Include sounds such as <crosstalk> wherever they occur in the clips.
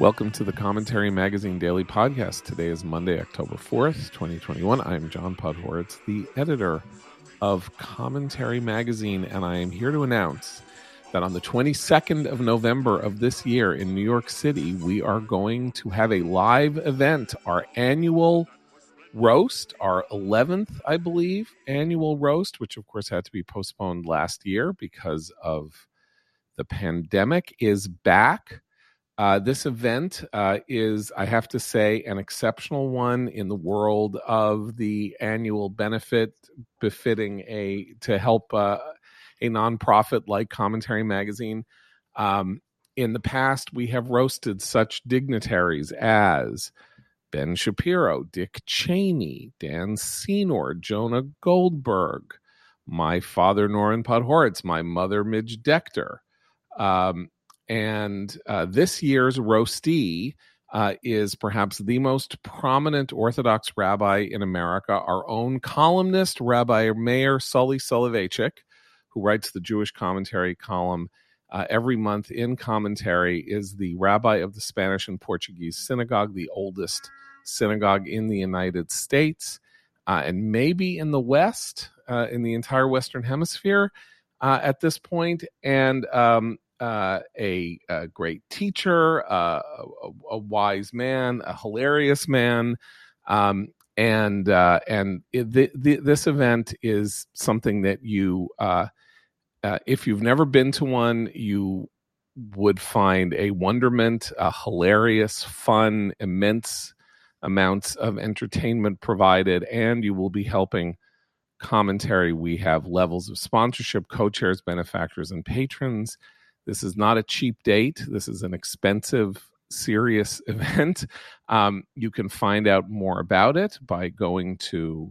Welcome to the Commentary Magazine Daily Podcast. Today is Monday, October 4th, 2021. I'm John Podhoretz, the editor of Commentary Magazine, and I am here to announce that on the 22nd of November of this year in New York City, we are going to have a live event, our annual roast, our 11th, I believe, annual roast, which of course had to be postponed last year because of the pandemic, is back. Uh, this event uh, is, I have to say, an exceptional one in the world of the annual benefit befitting a to help uh, a nonprofit like Commentary Magazine. Um, in the past, we have roasted such dignitaries as Ben Shapiro, Dick Cheney, Dan Senor, Jonah Goldberg, my father Norman Podhoretz, my mother Midge Decter. Um, and uh, this year's roastee uh, is perhaps the most prominent Orthodox rabbi in America, our own columnist, Rabbi Meir Sully Soloveichik, who writes the Jewish commentary column uh, every month in commentary, is the rabbi of the Spanish and Portuguese synagogue, the oldest synagogue in the United States, uh, and maybe in the West, uh, in the entire Western Hemisphere uh, at this point. And um, uh, a, a, great teacher, uh, a, a, wise man, a hilarious man, um, and uh, and it, the, the, this event is something that you, uh, uh, if you've never been to one, you would find a wonderment, a hilarious, fun, immense amounts of entertainment provided, and you will be helping commentary. We have levels of sponsorship, co-chairs, benefactors, and patrons this is not a cheap date. This is an expensive, serious <laughs> event. Um, you can find out more about it by going to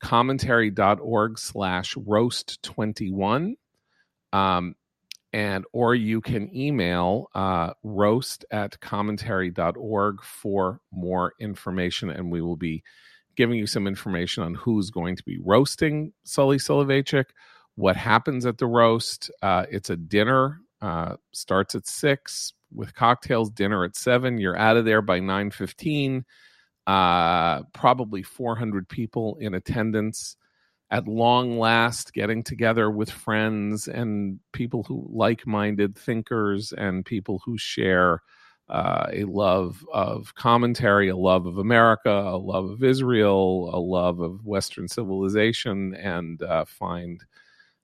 commentary.org slash roast 21 um, and or you can email uh, roast at commentary.org for more information and we will be giving you some information on who's going to be roasting sully soloveichik what happens at the roast uh, it's a dinner uh, starts at six with cocktails, dinner at seven. You're out of there by nine fifteen. Uh, probably 400 people in attendance. At long last, getting together with friends and people who like-minded thinkers and people who share uh, a love of commentary, a love of America, a love of Israel, a love of Western civilization, and uh, find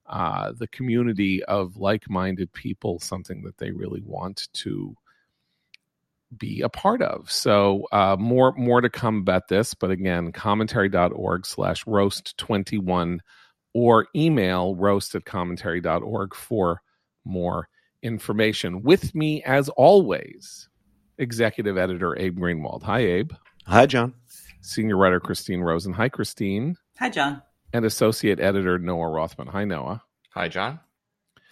uh, the community of like-minded people something that they really want to be a part of. So uh, more more to come about this, but again, commentary.org slash roast 21 or email roast at commentary.org for more information. With me, as always, executive editor Abe Greenwald. Hi, Abe. Hi, John. Senior writer Christine Rosen. Hi, Christine. Hi, John and associate editor Noah Rothman. Hi, Noah. Hi, John.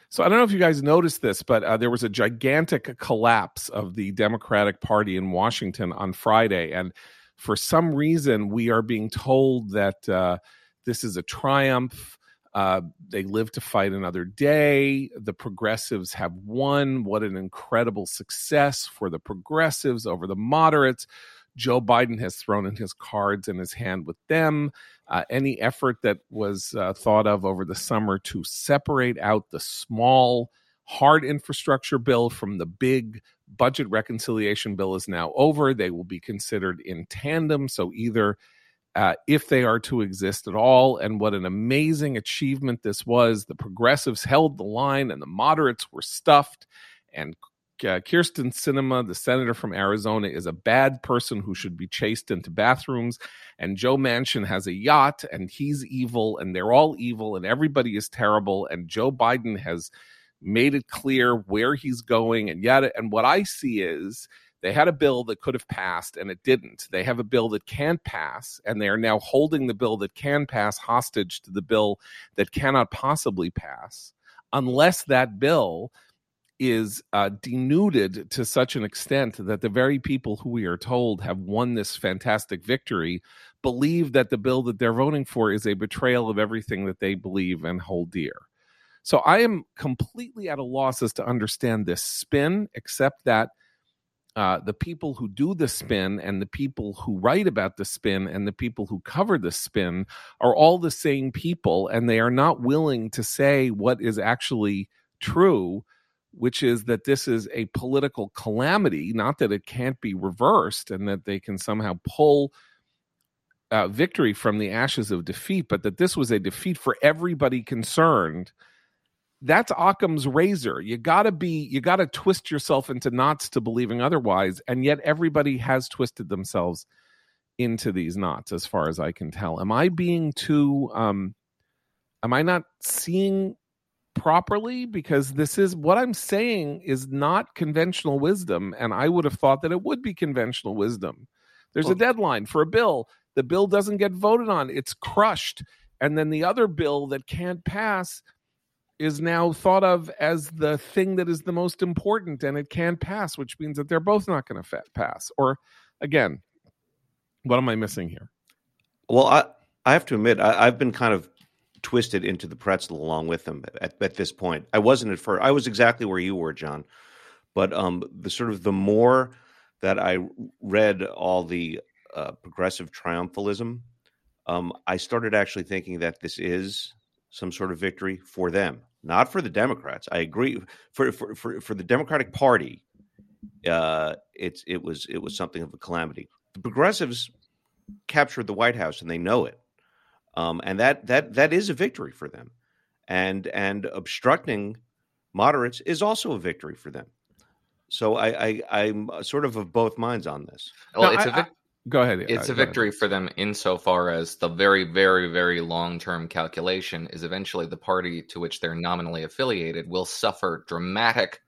So I don't know if you guys noticed this, but uh, there was a gigantic collapse of the Democratic Party in Washington on Friday, and for some reason we are being told that uh, this is a triumph. Uh, they live to fight another day. The progressives have won. What an incredible success for the progressives over the moderates. Joe Biden has thrown in his cards in his hand with them. Uh, any effort that was uh, thought of over the summer to separate out the small, hard infrastructure bill from the big budget reconciliation bill is now over. They will be considered in tandem. So, either uh, if they are to exist at all, and what an amazing achievement this was. The progressives held the line, and the moderates were stuffed. And uh, Kyrsten Sinema, the senator from Arizona, is a bad person who should be chased into bathrooms. And Joe Manchin has a yacht and he's evil and they're all evil and everybody is terrible. And Joe Biden has made it clear where he's going and yet and what I see is they had a bill that could have passed and it didn't. They have a bill that can't pass and they are now holding the bill that can pass hostage to the bill that cannot possibly pass unless that bill is uh, denuded to such an extent that the very people who we are told have won this fantastic victory believe that the bill that they're voting for is a betrayal of everything that they believe and hold dear. So I am completely at a loss as to understand this spin, except that uh, the people who do the spin and the people who write about the spin and the people who cover the spin are all the same people and they are not willing to say what is actually true which is that this is a political calamity not that it can't be reversed and that they can somehow pull uh, victory from the ashes of defeat but that this was a defeat for everybody concerned that's Occam's razor. You got to be, you got to twist yourself into knots to believing otherwise. And yet everybody has twisted themselves into these knots, as far as I can tell. Am I being too, um, am I not seeing properly? Because this is what I'm saying is not conventional wisdom. And I would have thought that it would be conventional wisdom. There's a deadline for a bill. The bill doesn't get voted on, it's crushed. And then the other bill that can't pass is now thought of as the thing that is the most important and it can't pass, which means that they're both not going to pass. Or again, what am I missing here? Well, I, I have to admit, I, have been kind of twisted into the pretzel along with them at, at this point. I wasn't at first. I was exactly where you were, John. But um, the sort of the more that I read all the uh, progressive triumphalism, um, I started actually thinking that this is some sort of victory for them, not for the Democrats. I agree for for for, for the Democratic Party. Uh, it's it was it was something of a calamity. The progressives captured the White House and they know it, um, and that that that is a victory for them, and and obstructing moderates is also a victory for them. So I, I am sort of of both minds on this. Well, no, it's I, a vic- Go ahead. It's a victory ahead. for them insofar as the very, very, very long term calculation is eventually the party to which they're nominally affiliated will suffer dramatic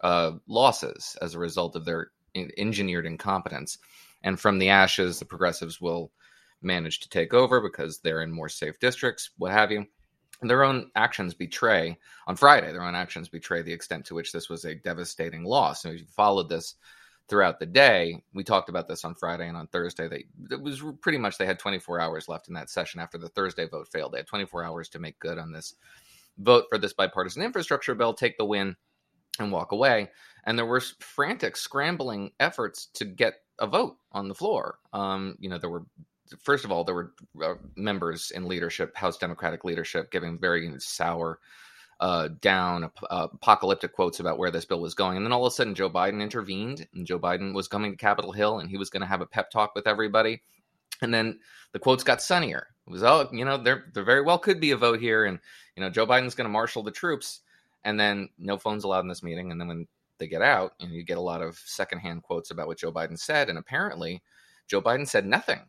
uh, losses as a result of their engineered incompetence. And from the ashes, the progressives will manage to take over because they're in more safe districts, what have you. And their own actions betray, on Friday, their own actions betray the extent to which this was a devastating loss. And if you followed this throughout the day. We talked about this on Friday and on Thursday. They it was pretty much they had 24 hours left in that session after the Thursday vote failed. They had 24 hours to make good on this vote for this bipartisan infrastructure bill, take the win, and walk away. And there were frantic, scrambling efforts to get a vote on the floor. Um, you know, there were first of all there were uh, members in leadership, House Democratic leadership, giving very sour uh, down uh, apocalyptic quotes about where this bill was going. And then all of a sudden, Joe Biden intervened, and Joe Biden was coming to Capitol Hill, and he was going to have a pep talk with everybody. And then the quotes got sunnier. It was, oh, you know, there there very well could be a vote here, and you know, Joe Biden's going to marshal the troops. And then no phones allowed in this meeting. And then when they get out, and you get a lot of secondhand quotes about what Joe Biden said, and apparently, Joe Biden said nothing.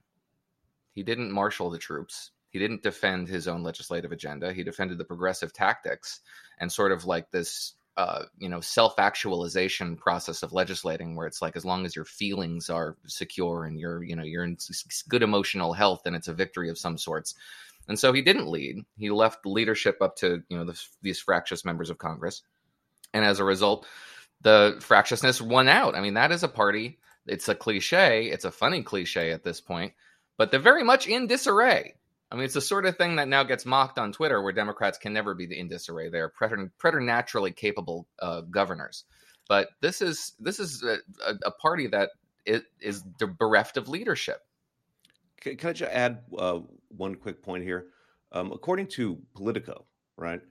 He didn't marshal the troops. He didn't defend his own legislative agenda. He defended the progressive tactics and sort of like this, uh, you know, self-actualization process of legislating, where it's like as long as your feelings are secure and you're, you know, you're in good emotional health, then it's a victory of some sorts. And so he didn't lead. He left leadership up to you know the, these fractious members of Congress, and as a result, the fractiousness won out. I mean, that is a party. It's a cliche. It's a funny cliche at this point, but they're very much in disarray. I mean, it's the sort of thing that now gets mocked on Twitter, where Democrats can never be the in disarray. They're preternaturally capable uh, governors, but this is this is a, a, party that is bereft of leadership. Can, can I just add uh, one quick point here? Um, according to Politico, right?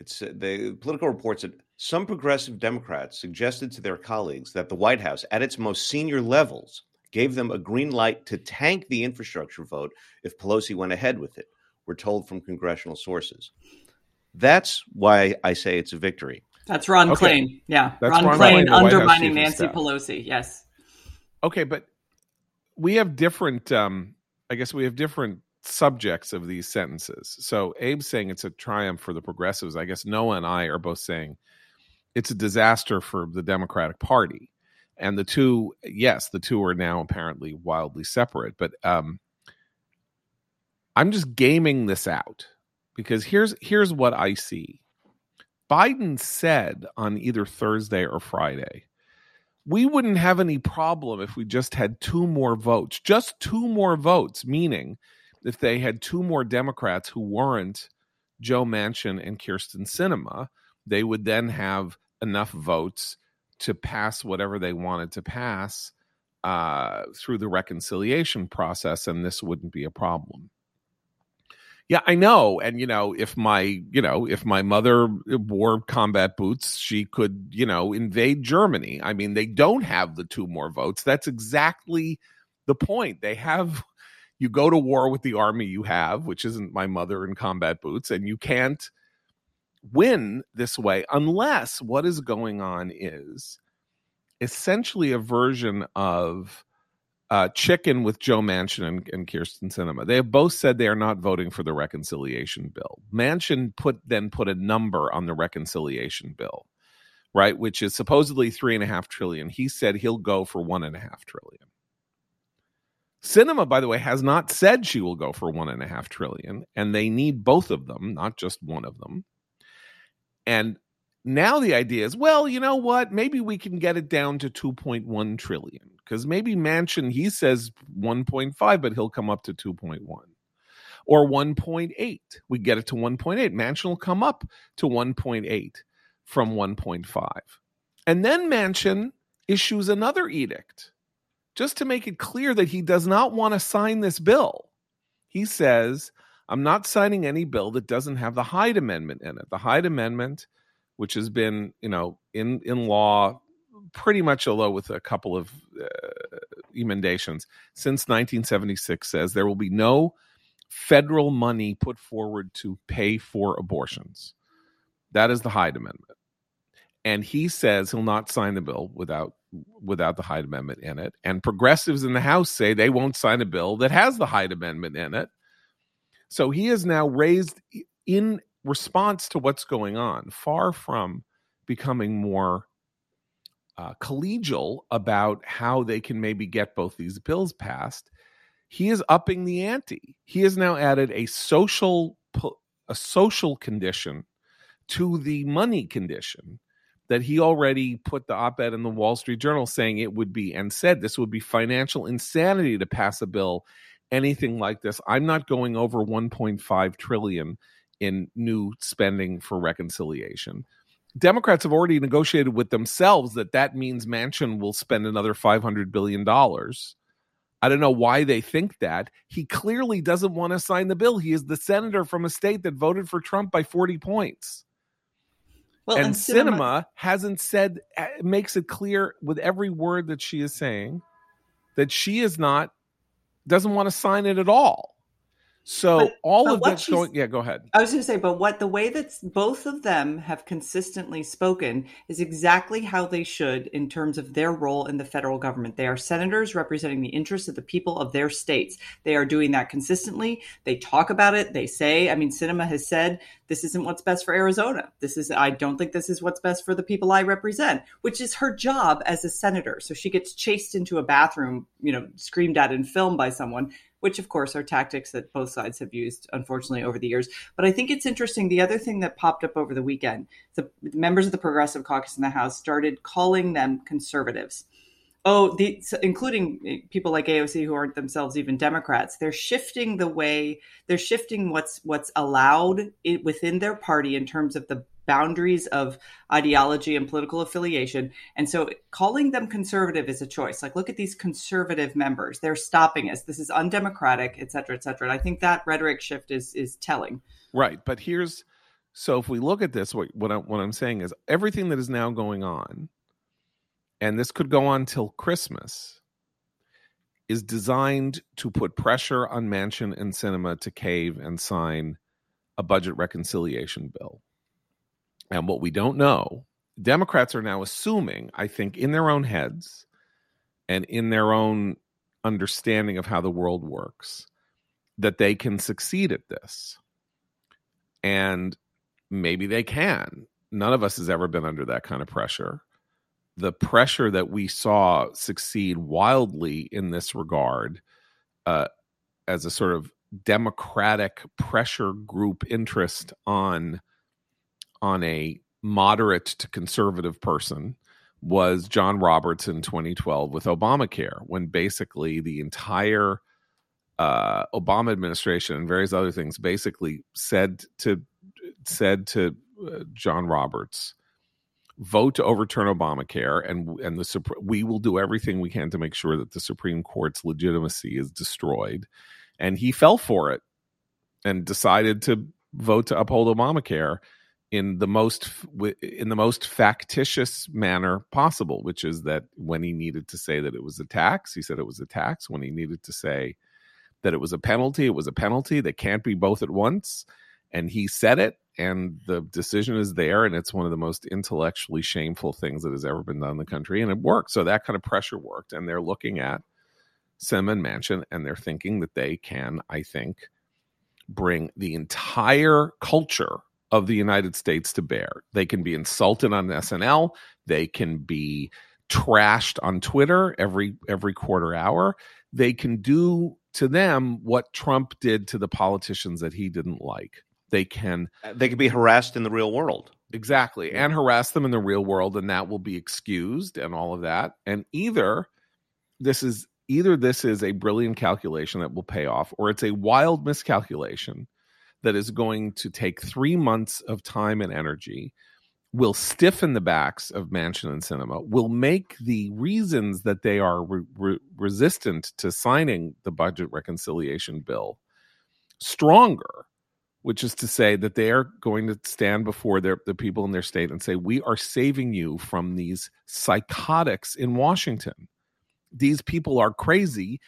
It's uh, the Politico reports that some progressive Democrats suggested to their colleagues that the White House, at its most senior levels, gave them a green light to tank the infrastructure vote if Pelosi went ahead with it, we're told from congressional sources. That's why I say it's a victory. That's Ron okay. Klain. Yeah. That's Ron, Ron Klain, Klain undermining Nancy Pelosi. Yes. Okay, but we have different um I guess we have different subjects of these sentences. So Abe's saying it's a triumph for the progressives. I guess Noah and I are both saying it's a disaster for the Democratic Party and the two yes the two are now apparently wildly separate but um i'm just gaming this out because here's here's what i see. Biden said on either thursday or friday we wouldn't have any problem if we just had two more votes just two more votes meaning if they had two more democrats who weren't joe manchin and kyrsten sinema they would then have enough votes to pass whatever they wanted to pass uh, through the reconciliation process, and this wouldn't be a problem. Yeah, I know. And, you know, if my, you know, if my mother wore combat boots, she could, you know, invade Germany. I mean, they don't have the two more votes. That's exactly the point. They have, <laughs> you go to war with the army you have, which isn't my mother in combat boots, and you can't win this way unless what is going on is essentially a version of uh, Chicken with Joe Manchin and, and Kyrsten Sinema. They have both said they are not voting for the reconciliation bill. Manchin put then put a number on the reconciliation bill, right, which is supposedly three and a half trillion. He said he'll go for one and a half trillion. Sinema, by the way, has not said she will go for one and a half trillion, and they need both of them, not just one of them. And now the idea is, well, you know what? Maybe we can get it down to 2.1 trillion because maybe Manchin he says 1.5, but he'll come up to 2.1 or 1.8. We get it to 1.8. Manchin will come up to 1.8 from 1.5. And then Manchin issues another edict just to make it clear that he does not want to sign this bill. He says, I'm not signing any bill that doesn't have the Hyde Amendment in it. The Hyde Amendment which has been, you know, in in law pretty much, although with a couple of uh, emendations since 1976, says there will be no federal money put forward to pay for abortions. That is the Hyde Amendment, and he says he'll not sign the bill without without the Hyde Amendment in it. And progressives in the House say they won't sign a bill that has the Hyde Amendment in it. So he is now raised in response to what's going on, far from becoming more uh, collegial about how they can maybe get both these bills passed, he is upping the ante. He has now added a social a social condition to the money condition that he already put the op-ed in the Wall Street Journal saying it would be and said this would be financial insanity to pass a bill anything like this. I'm not going over 1.5 trillion in new spending for reconciliation. Democrats have already negotiated with themselves that that means Manchin will spend another $500 billion. I don't know why they think that. He clearly doesn't want to sign the bill. He is the senator from a state that voted for Trump by 40 points. Well, and, and Sinema, Sinema hasn't said, uh, makes it clear with every word that she is saying that she is not, doesn't want to sign it at all. So but, all but of that's going. Yeah, go ahead. I was going to say, but what the way that both of them have consistently spoken is exactly how they should in terms of their role in the federal government. They are senators representing the interests of the people of their states. They are doing that consistently. They talk about it. They say, I mean, Sinema has said this isn't what's best for Arizona. This is, I don't think this is what's best for the people I represent, which is her job as a senator. So she gets chased into a bathroom, you know, screamed at and filmed by someone which of course are tactics that both sides have used, unfortunately, over the years. But I think it's interesting. The other thing that popped up over the weekend, the members of the Progressive Caucus in the House started calling them conservatives. Oh, the, including eh, people like AOC who aren't themselves even Democrats. They're shifting the way they're shifting what's what's allowed within their party in terms of the boundaries of ideology and political affiliation. And so calling them conservative is a choice. Like, look at these conservative members. They're stopping us. This is undemocratic, et cetera, et cetera. And I think that rhetoric shift is is telling. Right. But here's so if we look at this, what what, I, what I'm saying is everything that is now going on, and this could go on till Christmas, is designed to put pressure on Manchin and Sinema to cave and sign a budget reconciliation bill. And what we don't know, Democrats are now assuming, I think, in their own heads and in their own understanding of how the world works, that they can succeed at this. And maybe they can. None of us has ever been under that kind of pressure. The pressure that we saw succeed wildly in this regard uh, as a sort of democratic pressure group interest on on a moderate to conservative person was John Roberts in 2012 with Obamacare, when basically the entire uh, Obama administration and various other things basically said to said to uh, John Roberts, vote to overturn Obamacare, and and the we will do everything we can to make sure that the Supreme Court's legitimacy is destroyed. And he fell for it and decided to vote to uphold Obamacare in the most in the most factitious manner possible, which is that when he needed to say that it was a tax, he said it was a tax. When he needed to say that it was a penalty, it was a penalty. They can't be both at once. And he said it, and the decision is there, and it's one of the most intellectually shameful things that has ever been done in the country, and it worked. So that kind of pressure worked, and they're looking at Sinema manchin and they're thinking that they can, I think, bring the entire culture of the United States to bear. They can be insulted on SNL. They can be trashed on Twitter every every quarter hour. They can do to them what Trump did to the politicians that he didn't like. They can uh, they can be harassed in the real world. Exactly. And harass them in the real world and that will be excused and all of that. And either this is either this is a brilliant calculation that will pay off or it's a wild miscalculation that is going to take three months of time and energy, will stiffen the backs of manchin and sinema will make the reasons that they are re- re- resistant to signing the budget reconciliation bill stronger, which is to say that they are going to stand before their, the people in their state and say, We are saving you from these psychotics in Washington. These people are crazy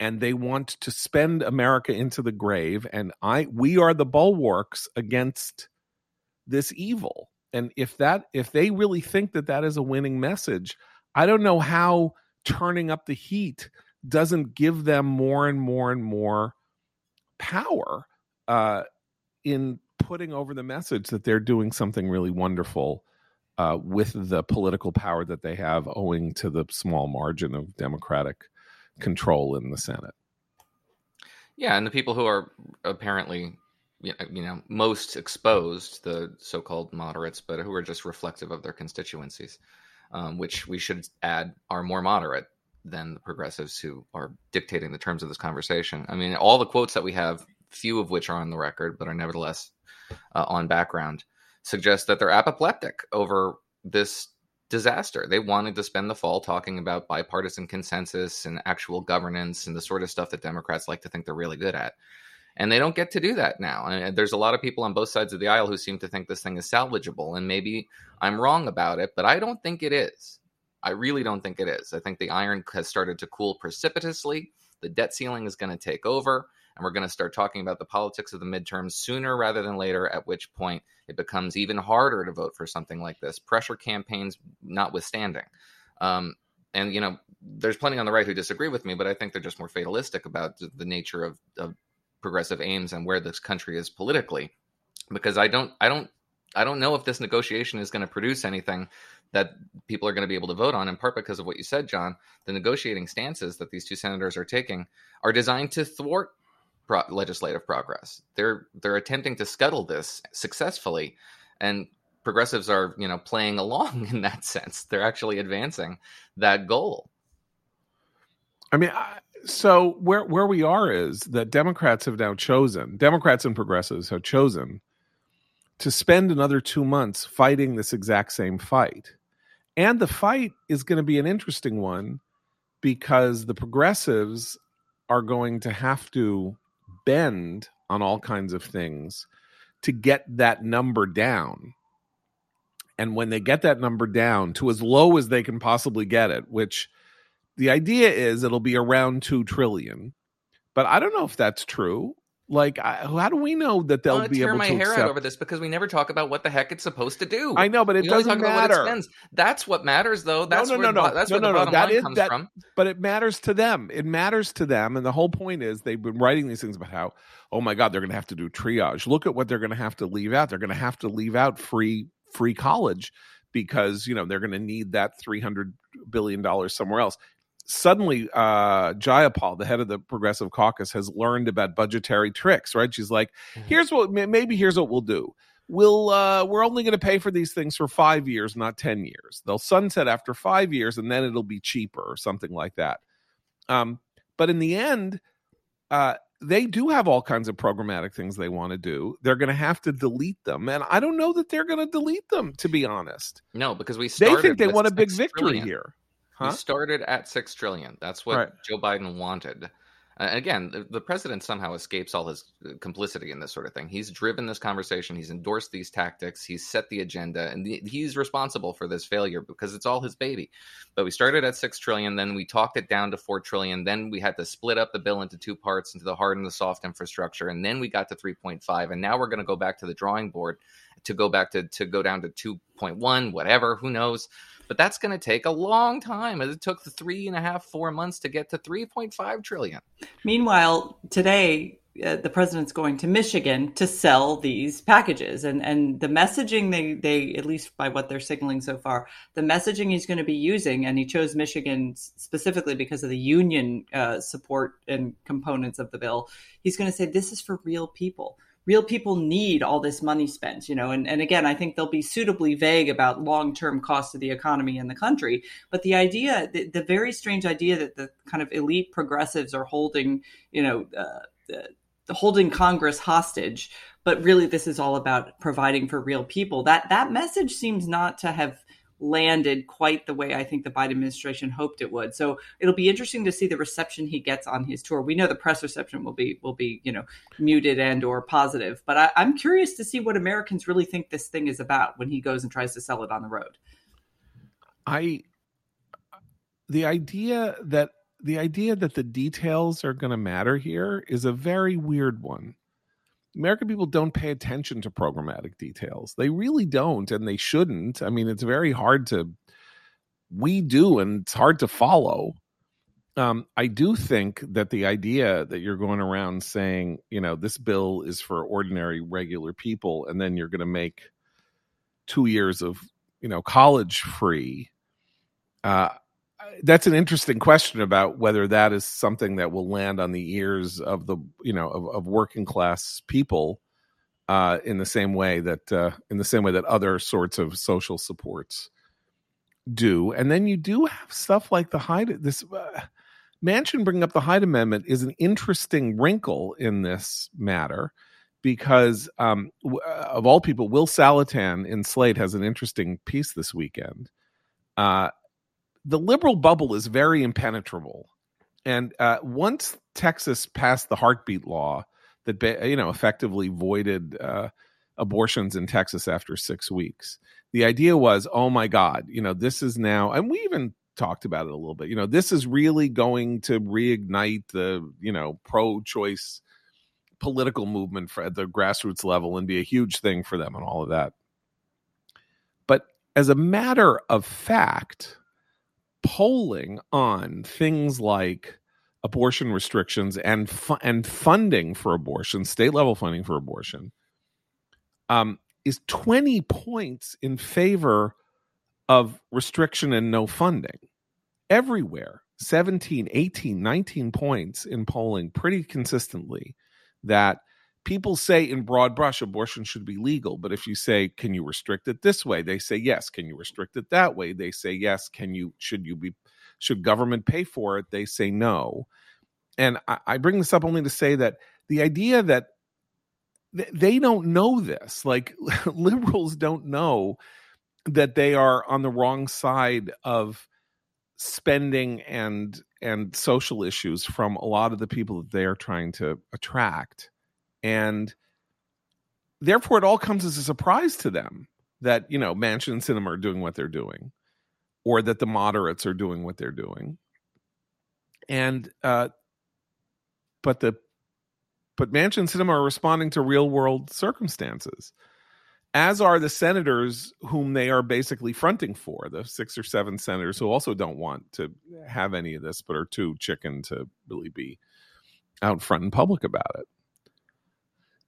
and they want to spend America into the grave. And I, we are the bulwarks against this evil. And if that, if they really think that that is a winning message, I don't know how turning up the heat doesn't give them more and more and more power uh, in putting over the message that they're doing something really wonderful uh, with the political power that they have, owing to the small margin of Democratic control in the Senate. Yeah, and the people who are apparently you know most exposed, the so-called moderates, but who are just reflective of their constituencies, um, which we should add are more moderate than the progressives who are dictating the terms of this conversation. I mean, all the quotes that we have, few of which are on the record, but are nevertheless uh, on background, suggest that they're apoplectic over this disaster. They wanted to spend the fall talking about bipartisan consensus and actual governance and the sort of stuff that Democrats like to think they're really good at. And they don't get to do that now. And there's a lot of people on both sides of the aisle who seem to think this thing is salvageable. And maybe I'm wrong about it, but I don't think it is. I really don't think it is. I think the iron has started to cool precipitously. The debt ceiling is going to take over and we're going to start talking about the politics of the midterms sooner rather than later, at which point it becomes even harder to vote for something like this, pressure campaigns notwithstanding. Um, and, you know, there's plenty on the right who disagree with me, but I think they're just more fatalistic about the nature of, of progressive aims and where this country is politically. Because I don't, I don't I don't know if this negotiation is going to produce anything that people are going to be able to vote on, in part because of what you said, John. The negotiating stances that these two senators are taking are designed to thwart pro- legislative progress. They're they're attempting to scuttle this successfully, and progressives are you know playing <laughs> along in that sense. They're actually advancing that goal. I mean, so where where we are is that Democrats have now chosen Democrats and progressives have chosen to spend another two months fighting this exact same fight, and the fight is going to be an interesting one because the progressives are going to have to bend on all kinds of things to get that number down. And when they get that number down to as low as they can possibly get it, which the idea is it'll be around 2 trillion. But I don't know if that's true. Like, I, how do we know that they'll be able my to hair accept... out over this because we never talk about what the heck it's supposed to do. I know, but it we doesn't talk matter. About what it spends. That's what matters, though. That's no, no, where no, no, that's no, where no, the no. That is comes that, from. but it matters to them. It matters to them, and the whole point is they've been writing these things about how, oh my God, they're going to have to do triage. Look at what they're going to have to leave out. They're going to have to leave out free free college because you know they're going to need that three hundred billion dollars somewhere else suddenly uh Jayapal, the head of the Progressive Caucus, has learned about budgetary tricks, right? She's like, mm-hmm. here's what maybe here's what we'll do. We'll uh we're only going to pay for these things for 5 years, not 10 years. They'll sunset after 5 years and then it'll be cheaper or something like that. Um but in the end, uh they do have all kinds of programmatic things they want to do. They're going to have to delete them, and I don't know that they're going to delete them. To be honest, no, because we they think they want a big victory trillion. here. We started at six trillion. That's what Right. Joe Biden wanted. Uh, again, the, the president somehow escapes all his uh, complicity in this sort of thing. He's driven this conversation. He's endorsed these tactics. He's set the agenda, and the, he's responsible for this failure because it's all his baby. But we started at six trillion, then we talked it down to four trillion. Then we had to split up the bill into two parts, into the hard and the soft infrastructure, and then we got to three point five. And now we're going to go back to the drawing board to go back to to go down to two point one, whatever. Who knows? But that's going to take a long time. It took three and a half, four months to get to 3.5 trillion. Meanwhile, today uh, the president's going to Michigan to sell these packages, and and the messaging they they at least by what they're signaling so far, the messaging he's going to be using, and he chose Michigan specifically because of the union uh, support and components of the bill. He's going to say this is for real people real people need all this money spent, you know, and, and again, I think they'll be suitably vague about long term costs of the economy and the country. But the idea, the, the, very strange idea that the kind of elite progressives are holding, you know, uh, uh, holding Congress hostage, but really this is all about providing for real people. That that message seems not to have landed quite the way I think the Biden administration hoped it would. So it'll be interesting to see the reception he gets on his tour. We know the press reception will be will be you know muted and or positive, but I, I'm curious to see what Americans really think this thing is about when he goes and tries to sell it on the road. I the idea that the idea that the details are going to matter here is a very weird one. American people don't pay attention to programmatic details. They really don't, and they shouldn't. I mean, it's very hard to. We do, and it's hard to follow. Um, I do think that the idea that you're going around saying, you know, this bill is for ordinary, regular people, and then you're going to make two years of, you know, college free. Uh, that's an interesting question about whether that is something that will land on the ears of the you know of, of working class people uh, in the same way that uh, in the same way that other sorts of social supports do. And then you do have stuff like the Hyde this uh, Manchin bringing up the Hyde Amendment is an interesting wrinkle in this matter because um, w- of all people Will Saletan in Slate has an interesting piece this weekend uh, the liberal bubble is very impenetrable. And uh, once Texas passed the heartbeat law that you know effectively voided uh, abortions in Texas after six weeks, the idea was, oh my God, you know this is now, and we even talked about it a little bit. You know, this is really going to reignite the you know pro-choice political movement for, at the grassroots level and be a huge thing for them and all of that. But as a matter of fact, polling on things like abortion restrictions and fu- and funding for abortion, state level funding for abortion, um, is 20 points in favor of restriction and no funding. Everywhere 17 18 19 points in polling pretty consistently that people say in broad brush abortion should be legal but if you say can you restrict it this way? they say yes. Can you restrict it that way? they say yes. Can you should you be should government pay for it? they say no. And i, I bring this up only to say that the idea that th- they don't know this like <laughs> liberals don't know that they are on the wrong side of spending and and social issues from a lot of the people that they are trying to attract and therefore it all comes as a surprise to them that you know manchin and Sinema are doing what they're doing, or that the moderates are doing what they're doing, and uh, but the but manchin and Sinema are responding to real world circumstances, as are the senators whom they are basically fronting for, the six or seven senators who also don't want to have any of this, but are too chicken to really be out front in public about it.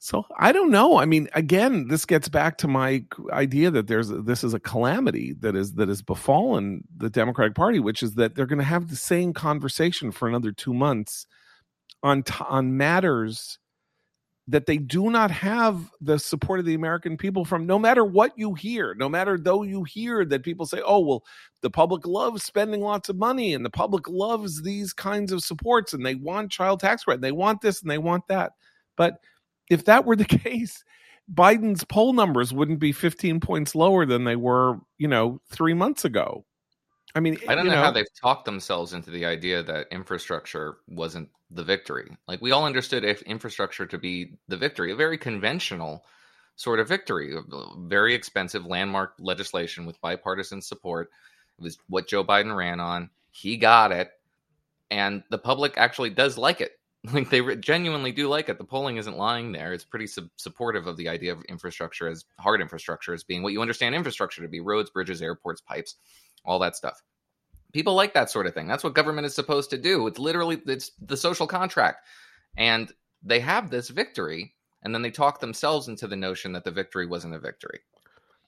So I don't know. I mean, again, this gets back to my idea that there's this is a calamity that is that has befallen the Democratic Party, which is that they're going to have the same conversation for another two months on t- on matters that they do not have the support of the American people from no matter what you hear, no matter though you hear that people say, oh, well, the public loves spending lots of money and the public loves these kinds of supports and they want child tax credit, they want this and they want that. But if that were the <laughs> case, Biden's poll numbers wouldn't be 15 points lower than they were, you know, three months ago. I mean, I don't know, know how they've talked themselves into the idea that infrastructure wasn't the victory. Like we all understood if infrastructure to be the victory, a very conventional sort of victory, very expensive landmark legislation with bipartisan support. It was what Joe Biden ran on. He got it, and the public actually does like it. <laughs> Like they genuinely do like it. The polling isn't lying there. It's pretty su- supportive of the idea of infrastructure as hard infrastructure as being what you understand infrastructure to be: roads, bridges, airports, pipes, all that stuff. People like that sort of thing. That's what government is supposed to do. It's literally it's the social contract. And they have this victory and then they talk themselves into the notion that the victory wasn't a victory.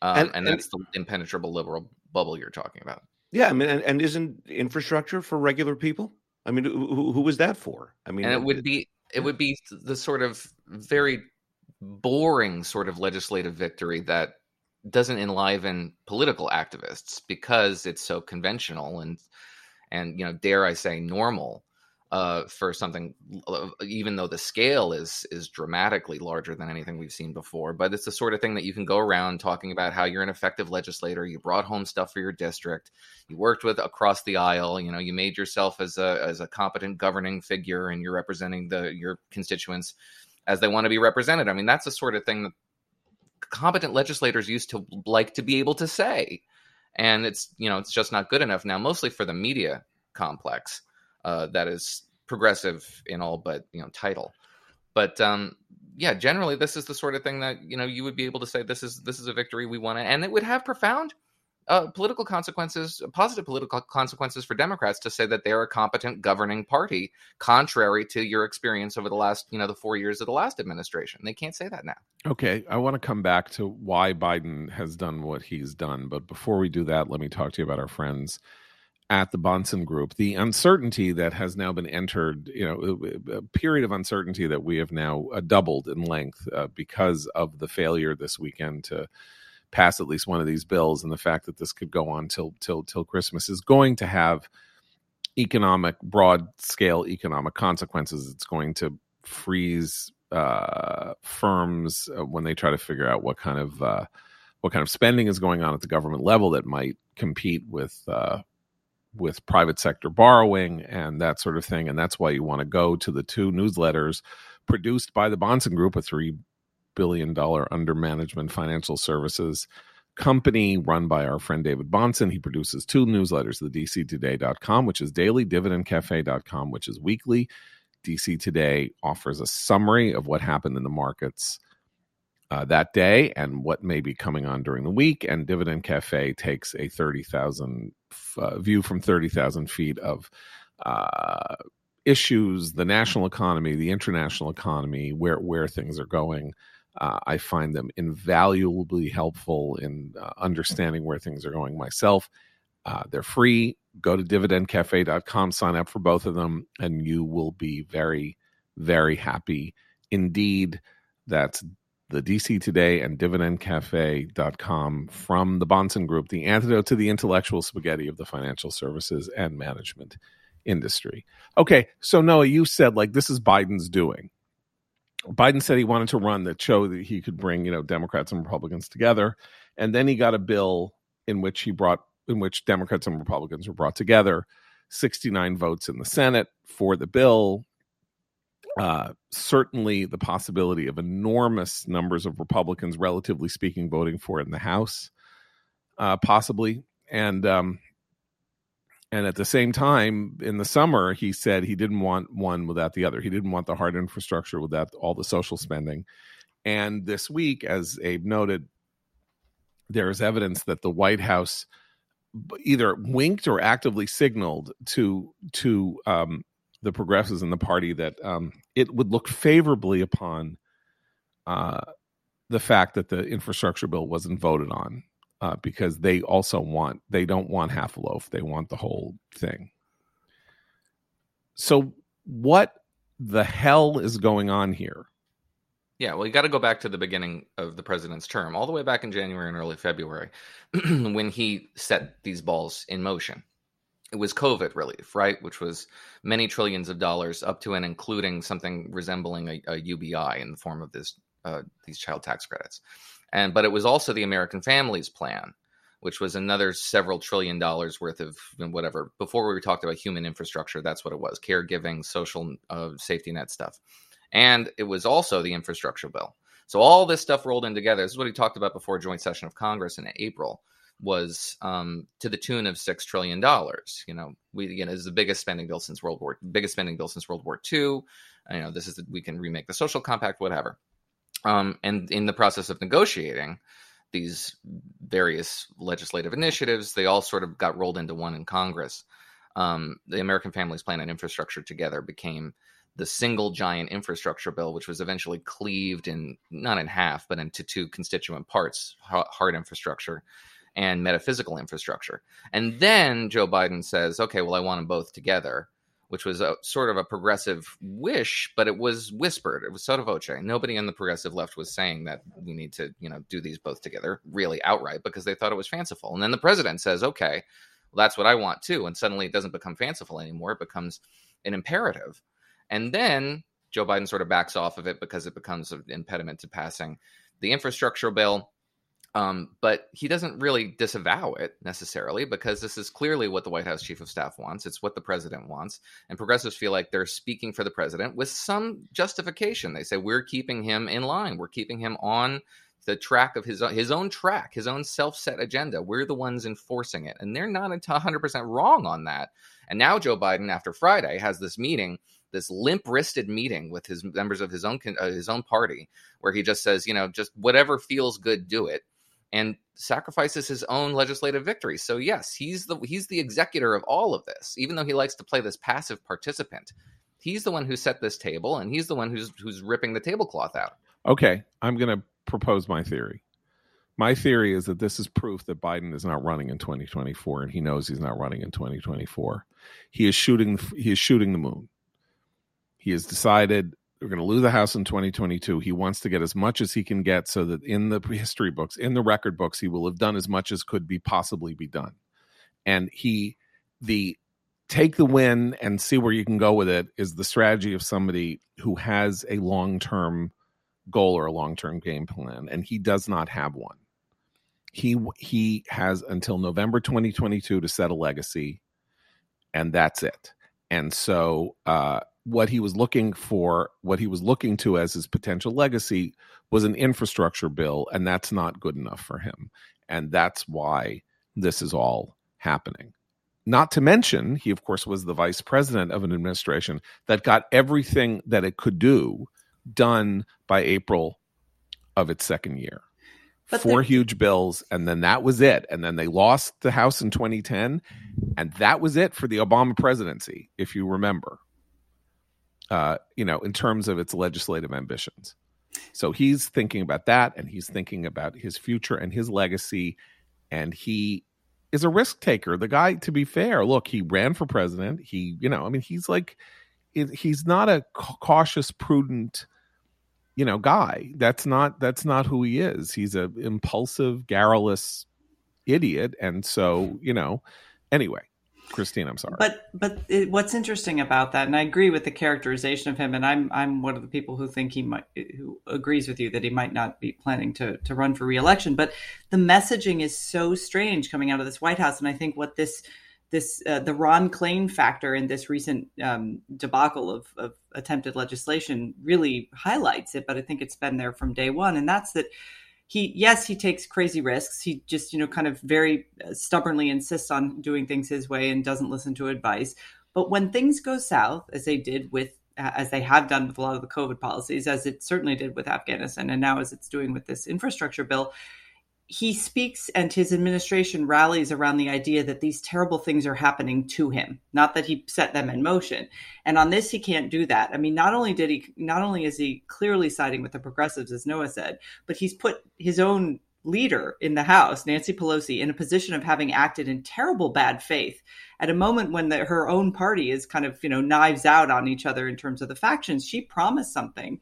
Um, and, and, that's and, the impenetrable liberal bubble you're talking about. Yeah i mean and, and isn't infrastructure for regular people i mean who, who was that for? I mean and it would be it would be the sort of very boring sort of legislative victory that doesn't enliven political activists because it's so conventional and and you know dare I say normal uh, for something uh, even though the scale is is dramatically larger than anything we've seen before but it's the sort of thing that you can go around talking about how you're an effective legislator you brought home stuff for your district you worked with across the aisle you know you made yourself as a as a competent governing figure and you're representing the your constituents as they want to be represented. I mean that's the sort of thing that competent legislators used to like to be able to say. And it's you know it's just not good enough now mostly for the media complex uh, that is progressive in all but you know title but um yeah generally this is the sort of thing that you know you would be able to say this is this is a victory we want and it would have profound uh, political consequences, positive political consequences for Democrats to say that they're a competent governing party, contrary to your experience over the last, you know, the four years of the last administration. They can't say that now. Okay, I want to come back to why Biden has done what he's done, but before we do that, let me talk to you about our friends at the Bahnsen Group. The uncertainty that has now been entered, you know, a period of uncertainty that we have now uh, doubled in length uh, because of the failure this weekend to pass at least one of these bills, and the fact that this could go on till till till Christmas is going to have economic broad scale economic consequences. It's going to freeze uh, firms uh, when they try to figure out what kind of uh, what kind of spending is going on at the government level that might compete with uh, with private sector borrowing and that sort of thing. And that's why you want to go to the two newsletters produced by the Bahnsen Group, a three billion dollar under management financial services company run by our friend David Bahnsen. He produces two newsletters, the dctoday.com, which is daily, dividendcafe.com, which is weekly. DC Today offers a summary of what happened in the markets uh, that day and what may be coming on during the week. And Dividend Cafe takes a 30,000 uh, view from 30,000 feet of uh, issues, the national economy, the international economy, where, where things are going. Uh, I find them invaluably helpful in uh, understanding where things are going myself. Uh, they're free. Go to dividendcafe.com, sign up for both of them, and you will be very, very happy. Indeed, that's the DC Today and dividendcafe.com from the Bahnsen Group, the antidote to the intellectual spaghetti of the financial services and management industry. Okay, so Noah, you said like this is Biden's doing. Biden said he wanted to run that show that he could bring, you know, Democrats and Republicans together. And then he got a bill in which he brought in which Democrats and Republicans were brought together. 69 votes in the Senate for the bill. Uh, certainly the possibility of enormous numbers of Republicans, relatively speaking, voting for it in the House, uh, possibly. And um, and at the same time, in the summer, he said he didn't want one without the other. He didn't want the hard infrastructure without all the social spending. And this week, as Abe noted, there is evidence that the White House either winked or actively signaled to to um, the progressives in the party that um, it would look favorably upon uh, the fact that the infrastructure bill wasn't voted on uh, because they also want they don't want half a loaf. They want the whole thing. So what the hell is going on here? Yeah, well, you got to go back to the beginning of the president's term, all the way back in January and early February, <clears throat> when he set these balls in motion. It was COVID relief, right? Which was many trillions of dollars, up to and including something resembling a, a UBI in the form of this uh, these child tax credits, and but it was also the American Families Plan, which was another several trillion dollars worth of whatever. Before we talked about human infrastructure, that's what it was: caregiving, social uh, safety net stuff and it was also the infrastructure bill. So all this stuff rolled in together. This is what he talked about before joint session of Congress in April was um, to the tune of six trillion dollars. You know, we again is the biggest spending bill since World War biggest spending bill since World War II. You know, this is the, we can remake the social compact, whatever. Um, and in the process of negotiating these various legislative initiatives, they all sort of got rolled into one in Congress. Um, the American Families Plan and Infrastructure together became the single giant infrastructure bill, which was eventually cleaved in not in half, but into two constituent parts hard infrastructure and metaphysical infrastructure. And then Joe Biden says, okay, well, I want them both together, which was a sort of a progressive wish, but it was whispered. It was sotto voce. Nobody on the progressive left was saying that we need to, you know, do these both together really outright because they thought it was fanciful. And then the president says, okay, well, that's what I want too. And suddenly it doesn't become fanciful anymore. It becomes an imperative. And then Joe Biden sort of backs off of it because it becomes an impediment to passing the infrastructure bill. Um, but he doesn't really disavow it necessarily because this is clearly what the White House chief of staff wants. It's what the president wants. And progressives feel like they're speaking for the president with some justification. They say, we're keeping him in line, we're keeping him on the track of his his own track, his own self-set agenda. We're the ones enforcing it, and they're not 100% wrong on that. And now Joe Biden, after Friday, has this meeting this limp-wristed meeting with his members of his own uh, his own party, where he just says, you know, just whatever feels good, do it, and sacrifices his own legislative victory. So yes, he's the he's the executor of all of this, even though he likes to play this passive participant. He's the one who set this table, and he's the one who's who's ripping the tablecloth out. Okay, I'm going to propose my theory. My theory is that this is proof that Biden is not running in 2024, and he knows he's not running in 2024. He is shooting. He is shooting the moon. He has decided we're going to lose the House in 2022. He wants to get as much as he can get so that in the history books, in the record books, he will have done as much as could be possibly be done. And he, the take the win and see where you can go with it is the strategy of somebody who has a long term goal or a long term game plan, and he does not have one. He he has until November 2022 to set a legacy, and that's it. And so uh, what he was looking for, what he was looking to as his potential legacy was an infrastructure bill, and that's not good enough for him. And that's why this is all happening. Not to mention, he, of course, was the vice president of an administration that got everything that it could do done by April of its second year. But Four huge bills, and then that was it. And then they lost the House in 2010, and that was it for the Obama presidency, if you remember uh, you know, in terms of its legislative ambitions. So he's thinking about that and he's thinking about his future and his legacy. And he is a risk taker. The guy, to be fair, look, he ran for president. He, you know, I mean, he's like, he's not a cautious, prudent, you know, guy. That's not, that's not who he is. He's a impulsive, garrulous idiot. And so, you know, anyway, Christine, I'm sorry. But but it, what's interesting about that, and I agree with the characterization of him, and I'm I'm one of the people who think he might who agrees with you that he might not be planning to to run for reelection. But the messaging is so strange coming out of this White House, and I think what this this uh, the Ron Klain factor in this recent um, debacle of, of attempted legislation really highlights it. But I think it's been there from day one, and that's that he yes he takes crazy risks. He just you know kind of very uh, stubbornly insists on doing things his way and doesn't listen to advice. But when things go south as they did with as they have done with a lot of the covid policies as it certainly did with afghanistan and now as it's doing with this infrastructure bill he speaks and his administration rallies around the idea that these terrible things are happening to him not that he set them in motion. And on this he can't do that. I mean not only did he not only is he clearly siding with the progressives as noah said but he's put his own leader in the house nancy pelosi in a position of having acted in terrible bad faith at a moment when the, her own party is kind of you know knives out on each other in terms of the factions. She promised something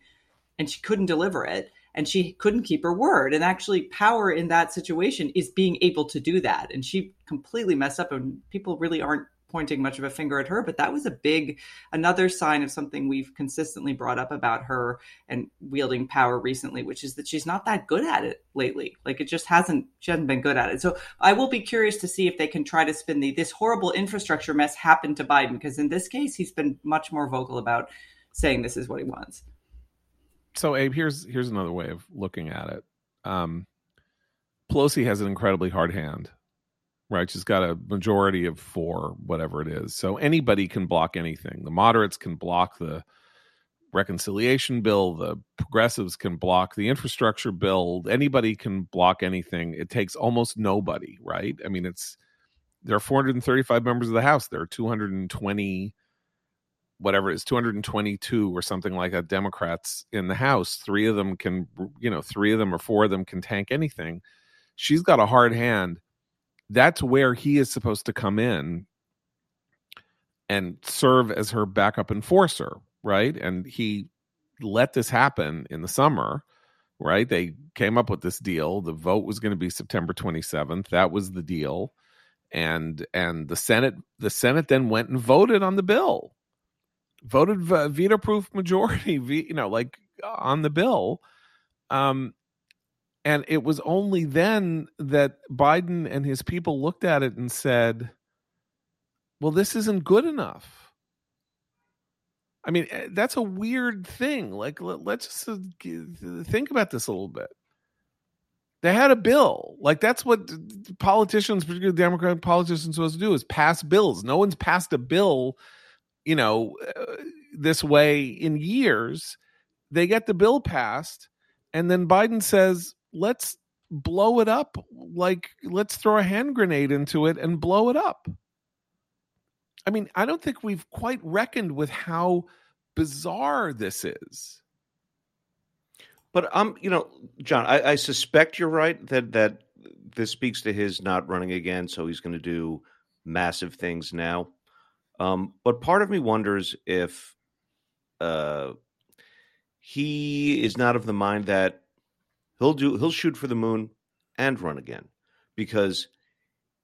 and she couldn't deliver it and she couldn't keep her word. And actually, power in that situation is being able to do that. And she completely messed up, and people really aren't pointing much of a finger at her. But that was a big, another sign of something we've consistently brought up about her and wielding power recently, which is that she's not that good at it lately. Like it just hasn't, she hasn't been good at it. So I will be curious to see if they can try to spin the, this horrible infrastructure mess happened to Biden, because in this case, he's been much more vocal about saying this is what he wants so Abe, here's here's another way of looking at it. Um, Pelosi has an incredibly hard hand, right? She's got a majority of four, whatever it is. So anybody can block anything. The moderates can block the reconciliation bill. The progressives can block the infrastructure bill. Anybody can block anything. It takes almost nobody, right? I mean, it's there are 435 members of the House. There are 220 whatever it is 222 or something like that democrats in the house three of them can you know three of them or four of them can tank anything. She's got a hard hand. That's where he is supposed to come in and serve as her backup enforcer right? And he let this happen in the summer right? They came up with this deal. The vote was going to be september 27th that was the deal. And and the senate the senate then went and voted on the bill voted veto proof majority, <laughs> you know, like on the bill. Um, and it was only then that Biden and his people looked at it and said, well, this isn't good enough. I mean, eh, that's a weird thing. Like, let's just uh, think about this a little bit. They had a bill. Like, that's what politicians, particularly Democratic politicians, are supposed to do is pass bills. No one's passed a bill you know, uh, this way in years. They get the bill passed, and then Biden says, let's blow it up. Like, let's throw a hand grenade into it and blow it up. I mean, I don't think we've quite reckoned with how bizarre this is. But um, you know, John, I, I suspect you're right that that this speaks to his not running again, so he's going to do massive things now. Um, but part of me wonders if uh, he is not of the mind that he'll do he'll shoot for the moon and run again because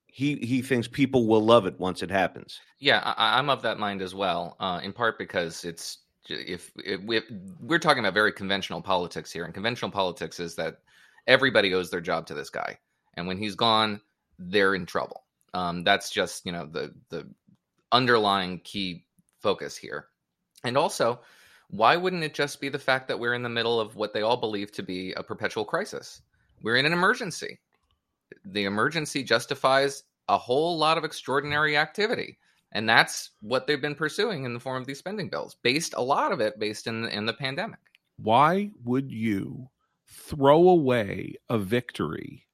he he thinks people will love it once it happens. Yeah, I, am of that mind as well. Uh, in part because it's if, if, if we're talking about very conventional politics here, and conventional politics is that everybody owes their job to this guy, and when he's gone, they're in trouble. Um, that's just you know the the underlying key focus here. And also, why wouldn't it just be the fact that we're in the middle of what they all believe to be a perpetual crisis? We're in an emergency. The emergency justifies a whole lot of extraordinary activity. And that's what they've been pursuing in the form of these spending bills, based a lot of it based in in the pandemic. Why would you throw away a victory?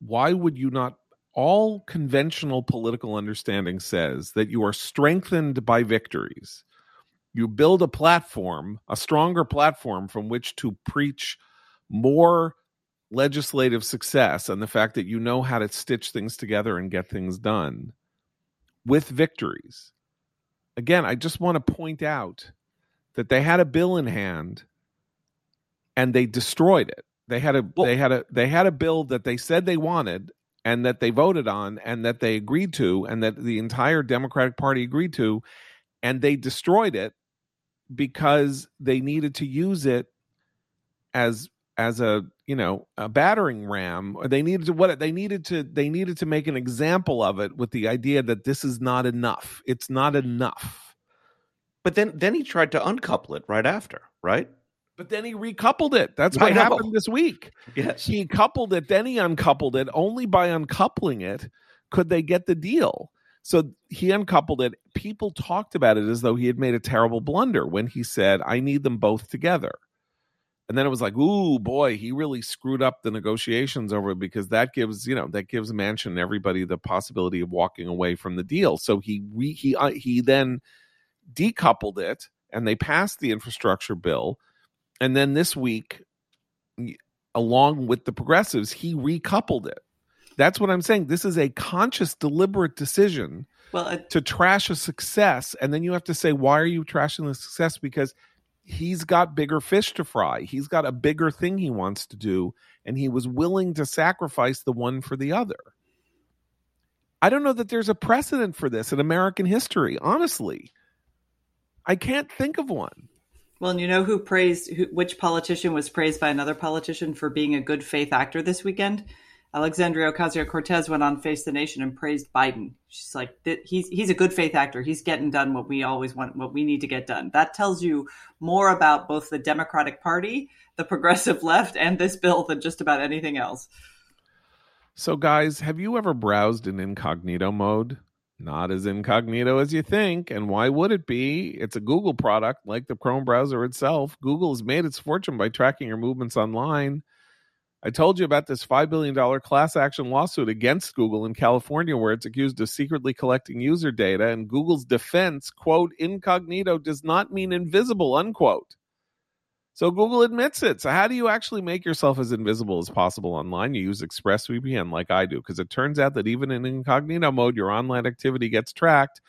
Why would you not all conventional political understanding says that you are strengthened by victories. You build a platform, a stronger platform from which to preach more legislative success and the fact that you know how to stitch things together and get things done with victories. Again, I just want to point out that they had a bill in hand and they destroyed it. They had a they had a they had a bill that they said they wanted and that they voted on and that they agreed to and that the entire Democratic Party agreed to and they destroyed it because they needed to use it as as a you know a battering ram. Or they needed to what they needed to they needed to make an example of it with the idea that this is not enough. It's not enough. But then then he tried to uncouple it right after right but then he recoupled it. That's what happened this week. Yes. He coupled it, then he uncoupled it. Only by uncoupling it could they get the deal. So he uncoupled it. People talked about it as though he had made a terrible blunder when he said, I need them both together. And then it was like, ooh, boy, he really screwed up the negotiations over it because that gives, you know, that gives Manchin everybody the possibility of walking away from the deal. So he re, he uh, he then decoupled it and they passed the infrastructure bill and then this week, along with the progressives, he recoupled it. That's what I'm saying. This is a conscious, deliberate decision well, to trash a success. And then you have to say, why are you trashing the success? Because he's got bigger fish to fry. He's got a bigger thing he wants to do, and he was willing to sacrifice the one for the other. I don't know that there's a precedent for this in American history, honestly. I can't think of one. Well, and you know who praised who, which politician was praised by another politician for being a good faith actor this weekend? Alexandria Ocasio Cortez went on Face the Nation and praised Biden. She's like, he's he's a good faith actor. He's getting done what we always want, what we need to get done. That tells you more about both the Democratic Party, the progressive <laughs> left, and this bill than just about anything else. So, guys, have you ever browsed in incognito mode? Not as incognito as you think. And why would it be? It's a Google product like the Chrome browser itself. Google has made its fortune by tracking your movements online. I told you about this $5 billion class action lawsuit against Google in California, where it's accused of secretly collecting user data. And Google's defense, quote, incognito does not mean invisible, unquote. So Google admits it. So how do you actually make yourself as invisible as possible online? You use ExpressVPN like I do, because it turns out that even in incognito mode, your online activity gets tracked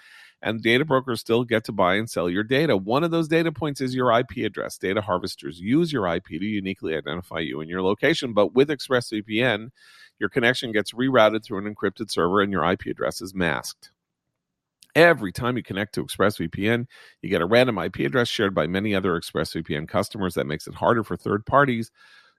and data brokers still get to buy and sell your data. One of those data points is your IP address. Data harvesters use your IP to uniquely identify you and your location. But with ExpressVPN, your connection gets rerouted through an encrypted server and your IP address is masked. Every time you connect to ExpressVPN, you get a random IP address shared by many other ExpressVPN customers that makes it harder for third parties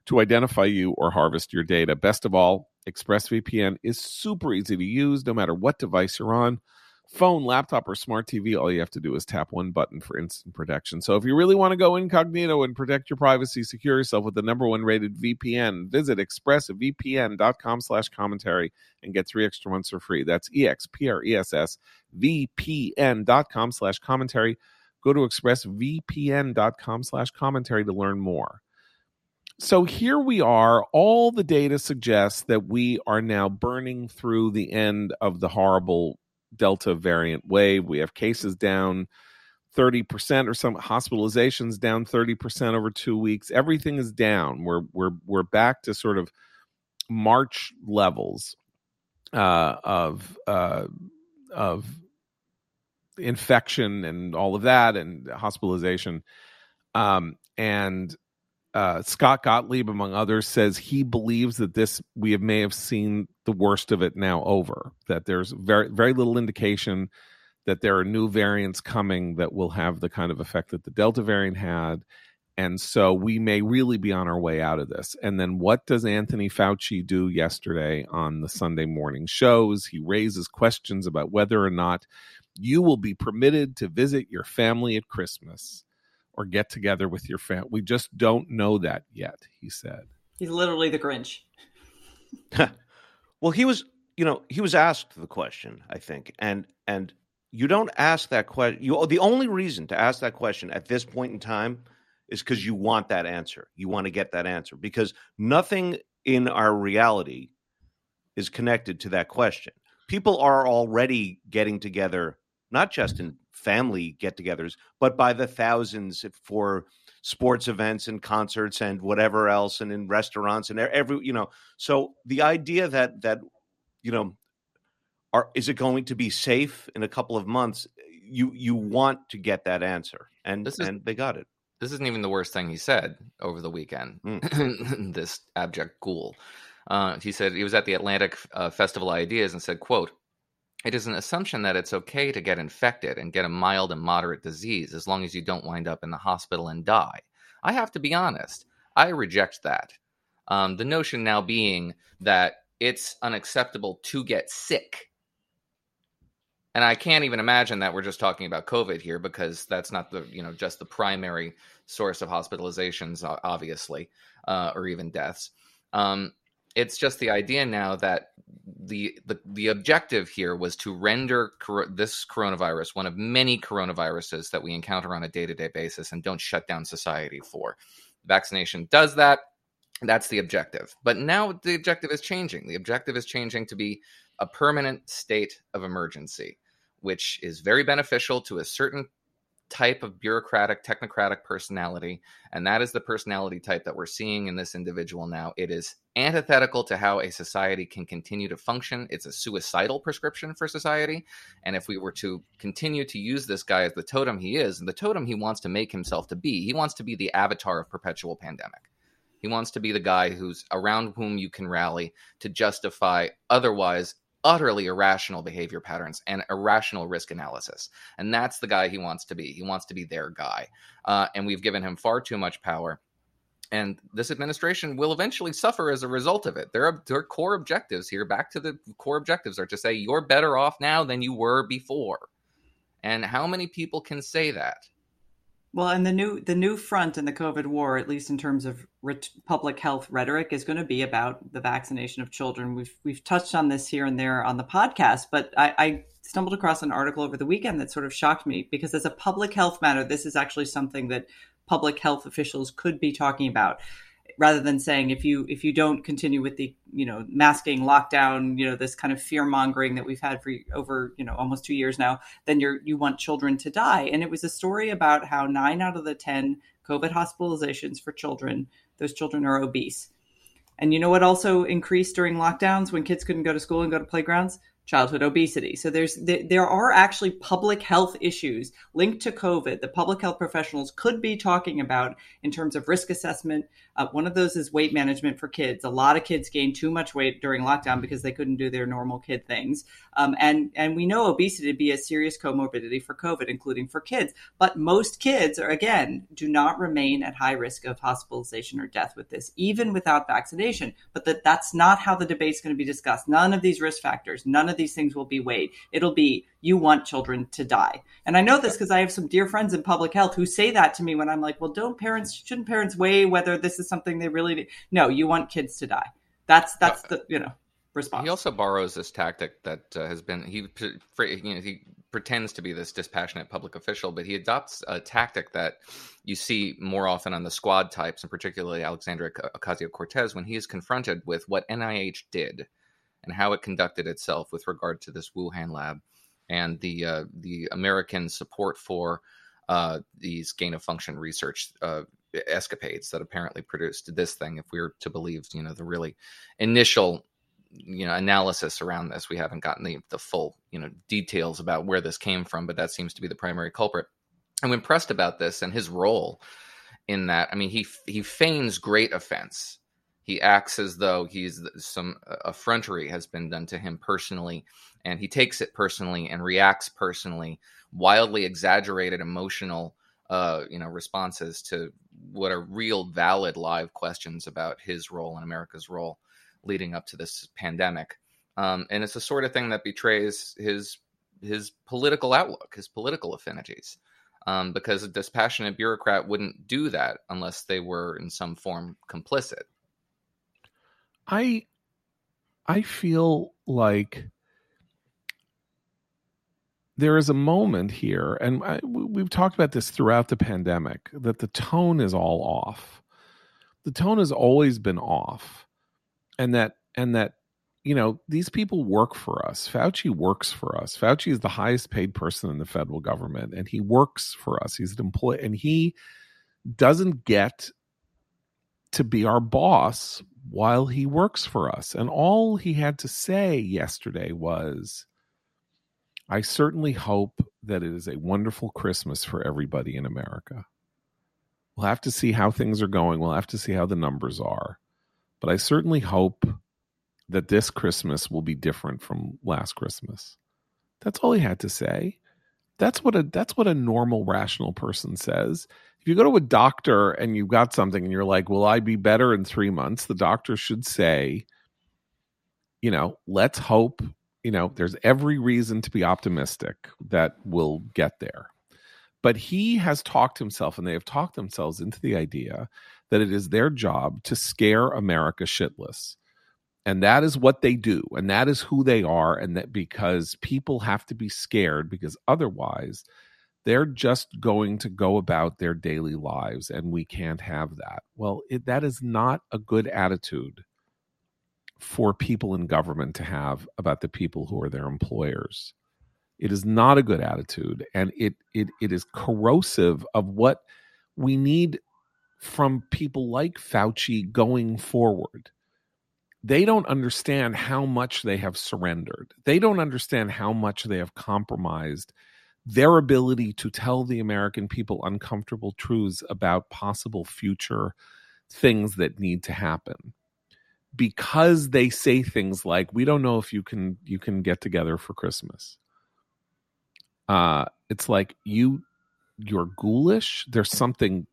to identify you or harvest your data. Best of all, ExpressVPN is super easy to use no matter what device you're on phone, laptop, or smart TV, all you have to do is tap one button for instant protection. So if you really want to go incognito and protect your privacy, secure yourself with the number one rated VPN, visit expressvpn.com slash commentary and get three extra months for free. That's E-X-P-R-E-S-S VPN.com slash commentary. Go to expressvpn.com slash commentary to learn more. So here we are. All the data suggests that we are now burning through the end of the horrible Delta variant wave. We have cases down 30% or some hospitalizations down 30% over 2 weeks. Everything is down. We're we're we're back to sort of March levels uh, of uh, of infection and all of that and hospitalization. Um, and uh, Scott Gottlieb, among others, says he believes that this we have, may have seen the worst of it now over. That there's very very little indication that there are new variants coming that will have the kind of effect that the Delta variant had, and so we may really be on our way out of this. And then what does Anthony Fauci do yesterday on the Sunday morning shows? He raises questions about whether or not you will be permitted to visit your family at Christmas or get together with your family. We just don't know that yet, he said. He's literally the Grinch. <laughs> well, he was, you know, he was asked the question, I think. And and you don't ask that question. You oh, the only reason to ask that question at this point in time is because you want that answer. You want to get that answer because nothing in our reality is connected to that question. People are already getting together, not just in family get-togethers, but by the thousands for sports events and concerts and whatever else, and in restaurants and every you know. So the idea that that you know, are is it going to be safe in a couple of months? You you want to get that answer, and is, and they got it. This isn't even the worst thing he said over the weekend. Mm. <laughs> this abject ghoul. Uh, he said he was at the Atlantic uh, Festival Ideas and said, "quote it is an assumption that it's okay to get infected and get a mild and moderate disease as long as you don't wind up in the hospital and die. I have to be honest, I reject that. Um, the notion now being that it's unacceptable to get sick. And I can't even imagine that we're just talking about COVID here because that's not the you know just the primary source of hospitalizations, obviously, uh, or even deaths. Um, it's just the idea now that the the, the objective here was to render cor- this coronavirus one of many coronaviruses that we encounter on a day-to-day basis and don't shut down society for. Vaccination does that. That's the objective. But now the objective is changing. The objective is changing to be a permanent state of emergency which is very beneficial to a certain type of bureaucratic, technocratic personality. And that is the personality type that we're seeing in this individual now. It is antithetical to how a society can continue to function. It's a suicidal prescription for society. And if we were to continue to use this guy as the totem he is, and the totem he wants to make himself to be, he wants to be the avatar of perpetual pandemic. He wants to be the guy who's around whom you can rally to justify otherwise utterly irrational behavior patterns and irrational risk analysis. And that's the guy he wants to be. He wants to be their guy. Uh, and we've given him far too much power. And this administration will eventually suffer as a result of it. Their, their core objectives here, back to the core objectives, are to say, you're better off now than you were before. And how many people can say that? Well, and the new the new front in the COVID war, at least in terms of ret- public health rhetoric, is going to be about the vaccination of children. We've we've touched on this here and there on the podcast, but I, I stumbled across an article over the weekend that sort of shocked me because as a public health matter, this is actually something that public health officials could be talking about rather than saying if you if you don't continue with the you know masking lockdown you know this kind of fear mongering that we've had for over you know almost two years now then you're you want children to die and it was a story about how nine out of the ten covid hospitalizations for children those children are obese and you know what also increased during lockdowns when kids couldn't go to school and go to playgrounds childhood obesity. So there's there are actually public health issues linked to COVID that public health professionals could be talking about in terms of risk assessment. Uh, one of those is weight management for kids. A lot of kids gained too much weight during lockdown because they couldn't do their normal kid things. Um, and and we know obesity to be a serious comorbidity for COVID, including for kids. But most kids are again do not remain at high risk of hospitalization or death with this, even without vaccination. But that that's not how the debate's going to be discussed. None of these risk factors, none of of these things will be weighed. It'll be you want children to die. And I know this because I have some dear friends in public health who say that to me when I'm like, well, don't parents shouldn't parents weigh whether this is something they really need? No, you want kids to die. That's that's the you know response. He also borrows this tactic that uh, has been he you know, he pretends to be this dispassionate public official, but he adopts a tactic that you see more often on the squad types, and particularly Alexandria Ocasio Cortez, when he is confronted with what NIH did and how it conducted itself with regard to this Wuhan lab and the uh, the American support for uh, these gain of function research uh, escapades that apparently produced this thing. If we are to believe, you know, the really initial you know analysis around this, we haven't gotten the the full you know details about where this came from, but that seems to be the primary culprit. I'm impressed about this and his role in that. I mean, he he feigns great offense he acts as though he's some effrontery has been done to him personally and he takes it personally and reacts personally wildly exaggerated emotional uh, you know responses to what are real valid live questions about his role and america's role leading up to this pandemic. Um, and it's the sort of thing that betrays his his political outlook his political affinities um, because a dispassionate bureaucrat wouldn't do that unless they were in some form complicit I I feel like there is a moment here, and I, we've talked about this throughout the pandemic, that the tone is all off. The tone has always been off, and that and that you know these people work for us. Fauci works for us. Fauci is the highest paid person in the federal government, and he works for us. He's an employee, and he doesn't get to be our boss while he works for us. And all he had to say yesterday was, I certainly hope that it is a wonderful Christmas for everybody in America. We'll have to see how things are going. We'll have to see how the numbers are. But I certainly hope that this Christmas will be different from last Christmas. That's all he had to say. That's what a that's what a normal rational person says if you go to a doctor and you've got something and you're like, Will I be better in three months? The doctor should say, you know, let's hope, you know, there's every reason to be optimistic that we'll get there. But he has talked himself and they have talked themselves into the idea that it is their job to scare America shitless. And that is what they do. And that is who they are. And that because people have to be scared because otherwise they're just going to go about their daily lives and we can't have that well it, that is not a good attitude for people in government to have about the people who are their employers It is not a good attitude, and it it it is corrosive of what we need from people like Fauci going forward. They don't understand how much they have surrendered. They don't understand how much they have compromised their ability to tell the American people uncomfortable truths about possible future things that need to happen. Because they say things like we don't know if you can you can get together for christmas. Uh it's like you you're ghoulish. There's something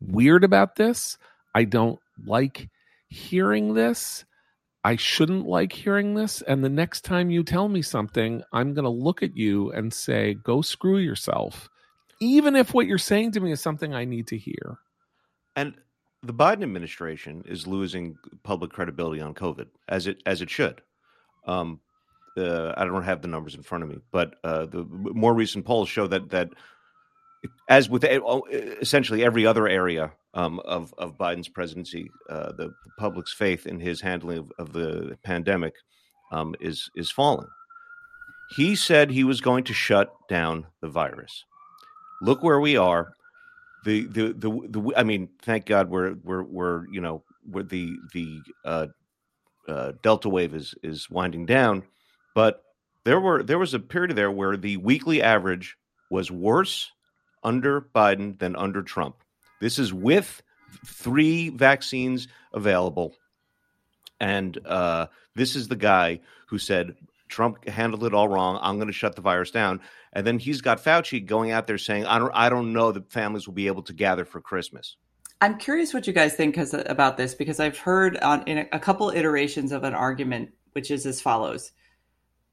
weird about this. I don't like hearing this i shouldn't like hearing this and the next time you tell me something i'm going to look at you and say go screw yourself even if what you're saying to me is something i need to hear and the Biden administration is losing public credibility on COVID as it as it should. Um, uh, I don't have the numbers in front of me, but uh, the more recent polls show that that as with essentially every other area um, of of Biden's presidency, uh, the, the, public's faith in his handling of, of the pandemic um, is is falling. He said he was going to shut down the virus. Look where we are the the the, the I mean, thank God we're we're we're you know where the the uh, uh, Delta wave is is winding down, but there were there was a period there where the weekly average was worse under Biden than under Trump. This is with three vaccines available, and uh, this is the guy who said Trump handled it all wrong. I'm going to shut the virus down. And then he's got Fauci going out there saying, I don't, I don't know that families will be able to gather for Christmas. I'm curious what you guys think about this because I've heard on in a couple iterations of an argument, which is as follows.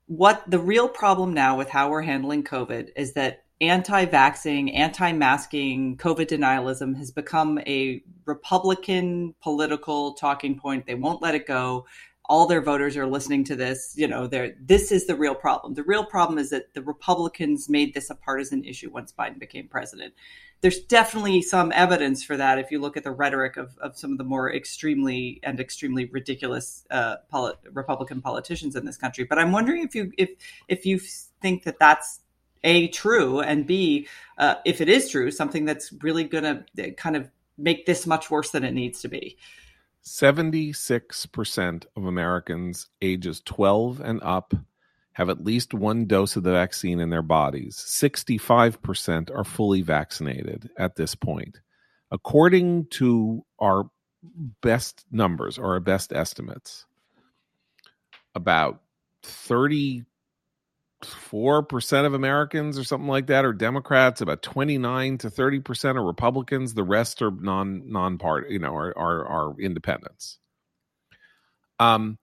What the real problem now with how we're handling COVID is that anti vaxxing, anti masking, COVID denialism has become a Republican political talking point. They won't let it go. All their voters are listening to this. You know this is the real problem. The real problem is that the republicans made this a partisan issue once biden became president. There's definitely some evidence for that if you look at the rhetoric of, of some of the more extremely and extremely ridiculous uh, polit- republican politicians in this country. But i'm wondering if you if if you think that that's a true and b uh, if it is true something that's really going to kind of make this much worse than it needs to be 76% of Americans ages 12 and up have at least one dose of the vaccine in their bodies. 65% are fully vaccinated at this point. According to our best numbers or our best estimates, about 30 four percent of Americans or something like that are Democrats. About twenty nine to thirty percent are Republicans. The rest are non non part. You know, are are, are independents. Um,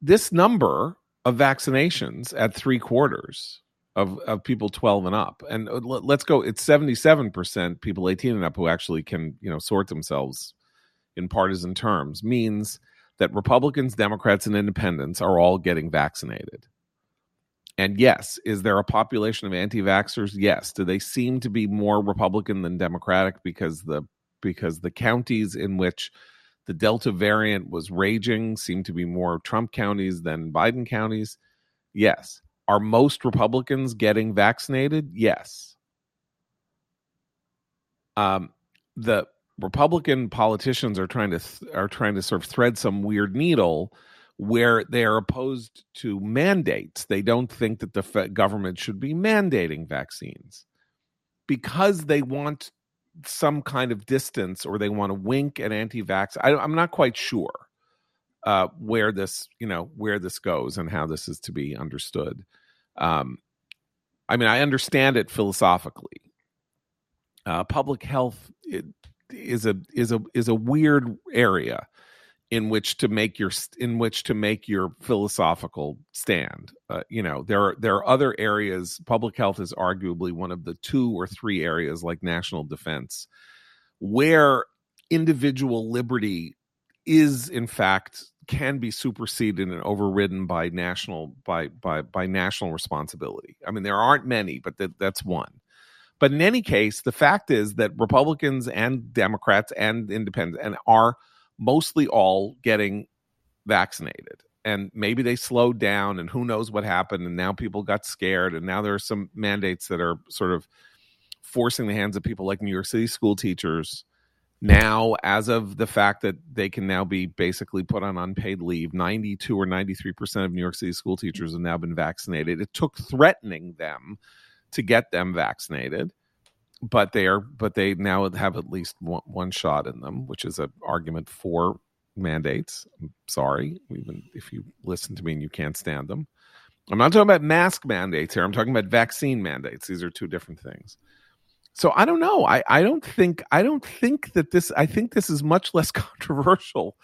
this number of vaccinations at three quarters of of people twelve and up, and uh, let's go. It's seventy seven percent people eighteen and up who actually can you know sort themselves in partisan terms means that Republicans, Democrats, and Independents are all getting vaccinated and yes, is there a population of anti-vaxxers? Yes. Do they seem to be more Republican than Democratic because the because the counties in which the Delta variant was raging seem to be more Trump counties than Biden counties? Yes. Are most Republicans getting vaccinated? Yes. Um, the Republican politicians are trying to th- are trying to sort of thread some weird needle where they are opposed to mandates. They don't think that the government should be mandating vaccines because they want some kind of distance or they want to wink at anti-vax. I, am not quite sure uh, where this, you know, where this goes and how this is to be understood. Um, I mean, I understand it philosophically. Uh, public health is a is a is a weird area in which to make your in which to make your philosophical stand. Uh, you know, there are there are other areas. Public health is arguably one of the two or three areas, like national defense, where individual liberty is in fact can be superseded and overridden by national by by by national responsibility. I mean, there aren't many, but that, that's one. But in any case, the fact is that Republicans and Democrats and independents and are mostly all getting vaccinated. and maybe they slowed down and who knows what happened. And now people got scared. And now there are some mandates that are sort of forcing the hands of people like New York City school teachers now as of the fact that they can now be basically put on unpaid leave. 92 or 93% of New York City school teachers have now been vaccinated. It took threatening them to get them vaccinated but they are but they now have at least one, one shot in them which is an argument for mandates. I'm sorry, even if you listen to me and you can't stand them. I'm not talking about mask mandates here. I'm talking about vaccine mandates. These are two different things. So I don't know. I, I don't think I don't think that this I think this is much less <laughs> controversial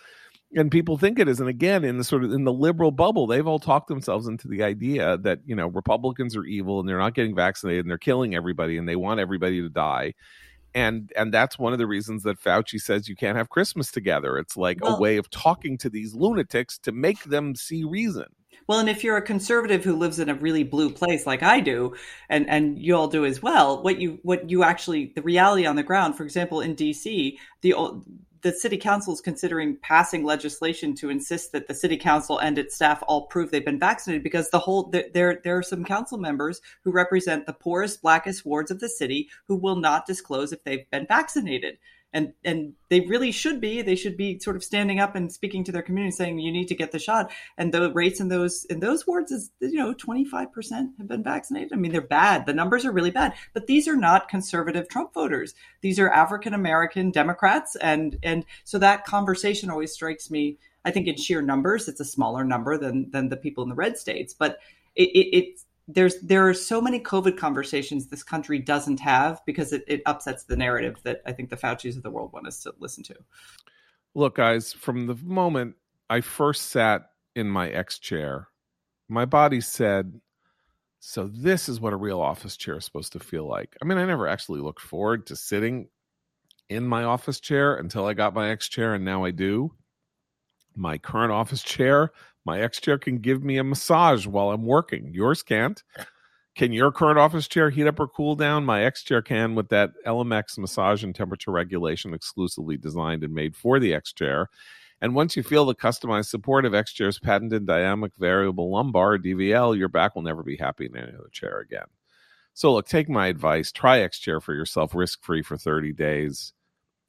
and people think it is. And again, in the sort of in the liberal bubble, they've all talked themselves into the idea that, you know, Republicans are evil and they're not getting vaccinated and they're killing everybody and they want everybody to die and and that's one of the reasons that Fauci says you can't have Christmas together. It's like well, a way of talking to these lunatics to make them see reason. Well, and if you're a conservative who lives in a really blue place like I do, and and you all do as well, what you what you actually the reality on the ground, for example, in DC, the the city council is considering passing legislation to insist that the city council and its staff all prove they've been vaccinated because the whole there there are some council members who represent the poorest blackest wards of the city who will not disclose if they've been vaccinated and and they really should be. They should be sort of standing up and speaking to their community saying you need to get the shot. And the rates in those in those wards is you know 25% have been vaccinated. I mean they're bad. The numbers are really bad. But these are not conservative trump voters. These are african american democrats. And and so that conversation always strikes me i think in sheer numbers. It's a smaller number than than the people in the red states. But it, it, it's there's there are so many COVID conversations this country doesn't have because it, it upsets the narrative that I think the Fauci's of the world want us to listen to. Look, guys, from the moment I first sat in my X chair, my body said, "So this is what a real office chair is supposed to feel like." I mean, I never actually looked forward to sitting in my office chair until I got my X chair, and now I do. My current office chair my X chair can give me a massage while I'm working. Yours can't. Can your current office chair heat up or cool down? My X chair can with that ELEMAX massage and temperature regulation exclusively designed and made for the X chair. And once you feel the customized support of X chair's patented dynamic variable lumbar DVL, your back will never be happy in any other chair again. So look, take my advice. Try X chair for yourself, risk free for 30 days.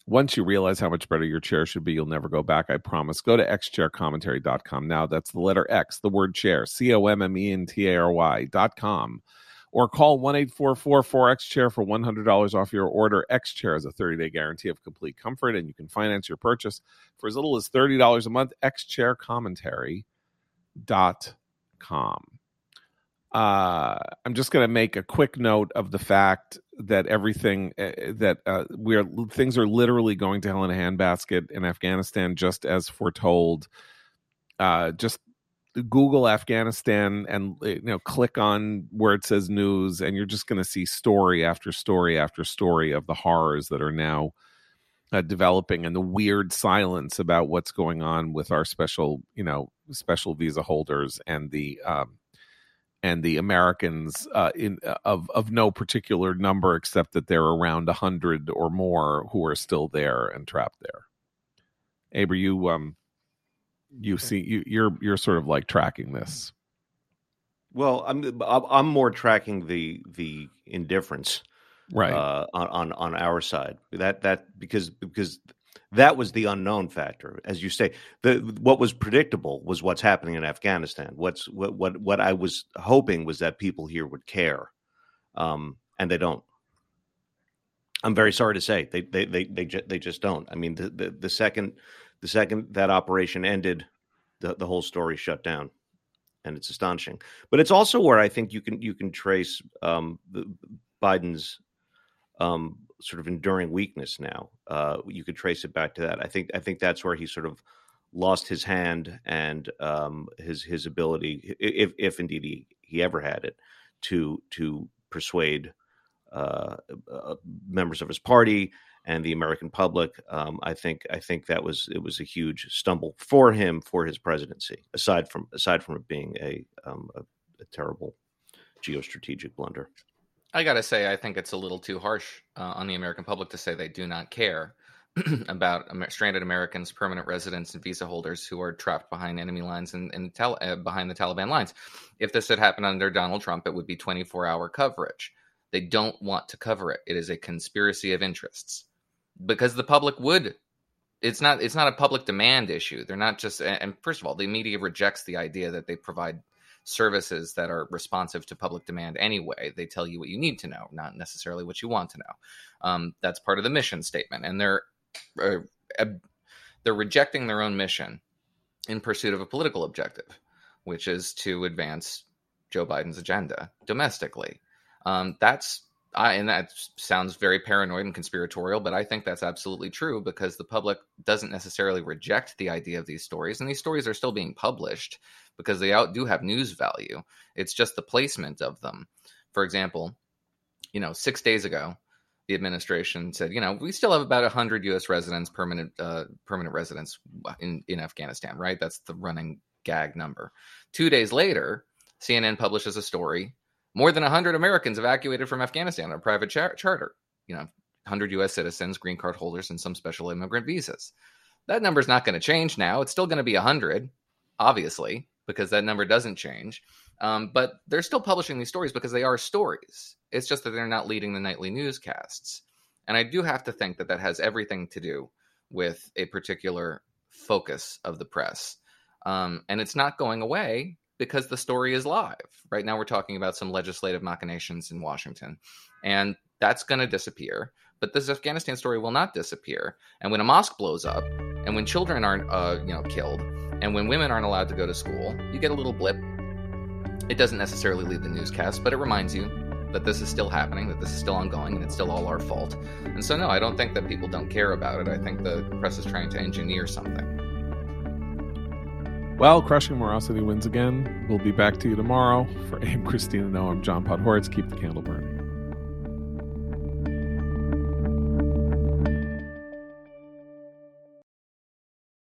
Once you realize how much better your chair should be, you'll never go back, I promise. Go to xchaircommentary.com now. That's the letter X, the word chair, C O M M E N T A R Y.com. Or call 1 844 X Chair for $100 off your order. X Chair has a 30 day guarantee of complete comfort, and you can finance your purchase for as little as $30 a month. xchaircommentary.com. Uh, I'm just going to make a quick note of the fact that everything uh, that uh, we are things are literally going to hell in a handbasket in Afghanistan, just as foretold. Uh, just Google Afghanistan and eh, you know click on where it says news, and you're just going to see story after story after story of the horrors that are now uh, developing and the weird silence about what's going on with our special you know special visa holders and the um, and the Americans uh, in uh, of of no particular number except that there are around a hundred or more who are still there and trapped there. Aber, you um, you see you you're you're sort of like tracking this. Well, I'm I'm more tracking the the indifference, right? Uh, on on on our side. That that because because that was the unknown factor, as you say. The what was predictable was what's happening in Afghanistan. What's what what what I was hoping was that people here would care, um, and they don't. I'm very sorry to say they they they they, ju- they just don't. I mean, the, the the second the second that operation ended, the the whole story shut down, and it's astonishing. But it's also where I think you can you can trace um, the, Biden's um, sort of enduring weakness now. Uh, you could trace it back to that. I think I think that's where he sort of lost his hand and um, his his ability, if if indeed he, he ever had it, to to persuade uh, uh, members of his party and the American public. Um, I think I think that was it was a huge stumble for him for his presidency. Aside from aside from it being a, um, a, a terrible geostrategic blunder. I gotta say, I think it's a little too harsh uh, on the American public to say they do not care. <clears throat> about stranded Americans, permanent residents, and visa holders who are trapped behind enemy lines and, and tel- uh, behind the Taliban lines. If this had happened under Donald Trump, it would be 24 hour coverage. They don't want to cover it. It is a conspiracy of interests because the public would. It's not. It's not a public demand issue. They're not just. And first of all, the media rejects the idea that they provide services that are responsive to public demand anyway. They tell you what you need to know, not necessarily what you want to know. Um, that's part of the mission statement, and they're uh, they're rejecting their own mission in pursuit of a political objective, which is to advance Joe Biden's agenda domestically. Um, that's I, and that sounds very paranoid and conspiratorial, but I think that's absolutely true because the public doesn't necessarily reject the idea of these stories, and these stories are still being published because they out do have news value. It's just the placement of them. For example, you know, six days ago, the administration said, you know, we still have about 100 U.S. residents, permanent uh, permanent residents in in Afghanistan, right? That's the running gag number. Two days later, CNN publishes a story more than 100 Americans evacuated from Afghanistan on a private char- charter. You know, 100 U.S. citizens, green card holders, and some special immigrant visas. That number is not going to change now. It's still going to be 100, obviously, because that number doesn't change. Um, but they're still publishing these stories because they are stories. It's just that they're not leading the nightly newscasts. And I do have to think that that has everything to do with a particular focus of the press. Um, and it's not going away because the story is live. Right now, we're talking about some legislative machinations in Washington, and that's going to disappear. But this Afghanistan story will not disappear. And when a mosque blows up, and when children aren't, uh, you know, killed, and when women aren't allowed to go to school, you get a little blip. It doesn't necessarily lead the newscast, but it reminds you that this is still happening, that this is still ongoing, and it's still all our fault. And so, no, I don't think that people don't care about it. I think the press is trying to engineer something. Well, Crushing Morosity wins again. We'll be back to you tomorrow. For Abe, Christine, Noah, I'm John Podhoretz. Keep the candle burning.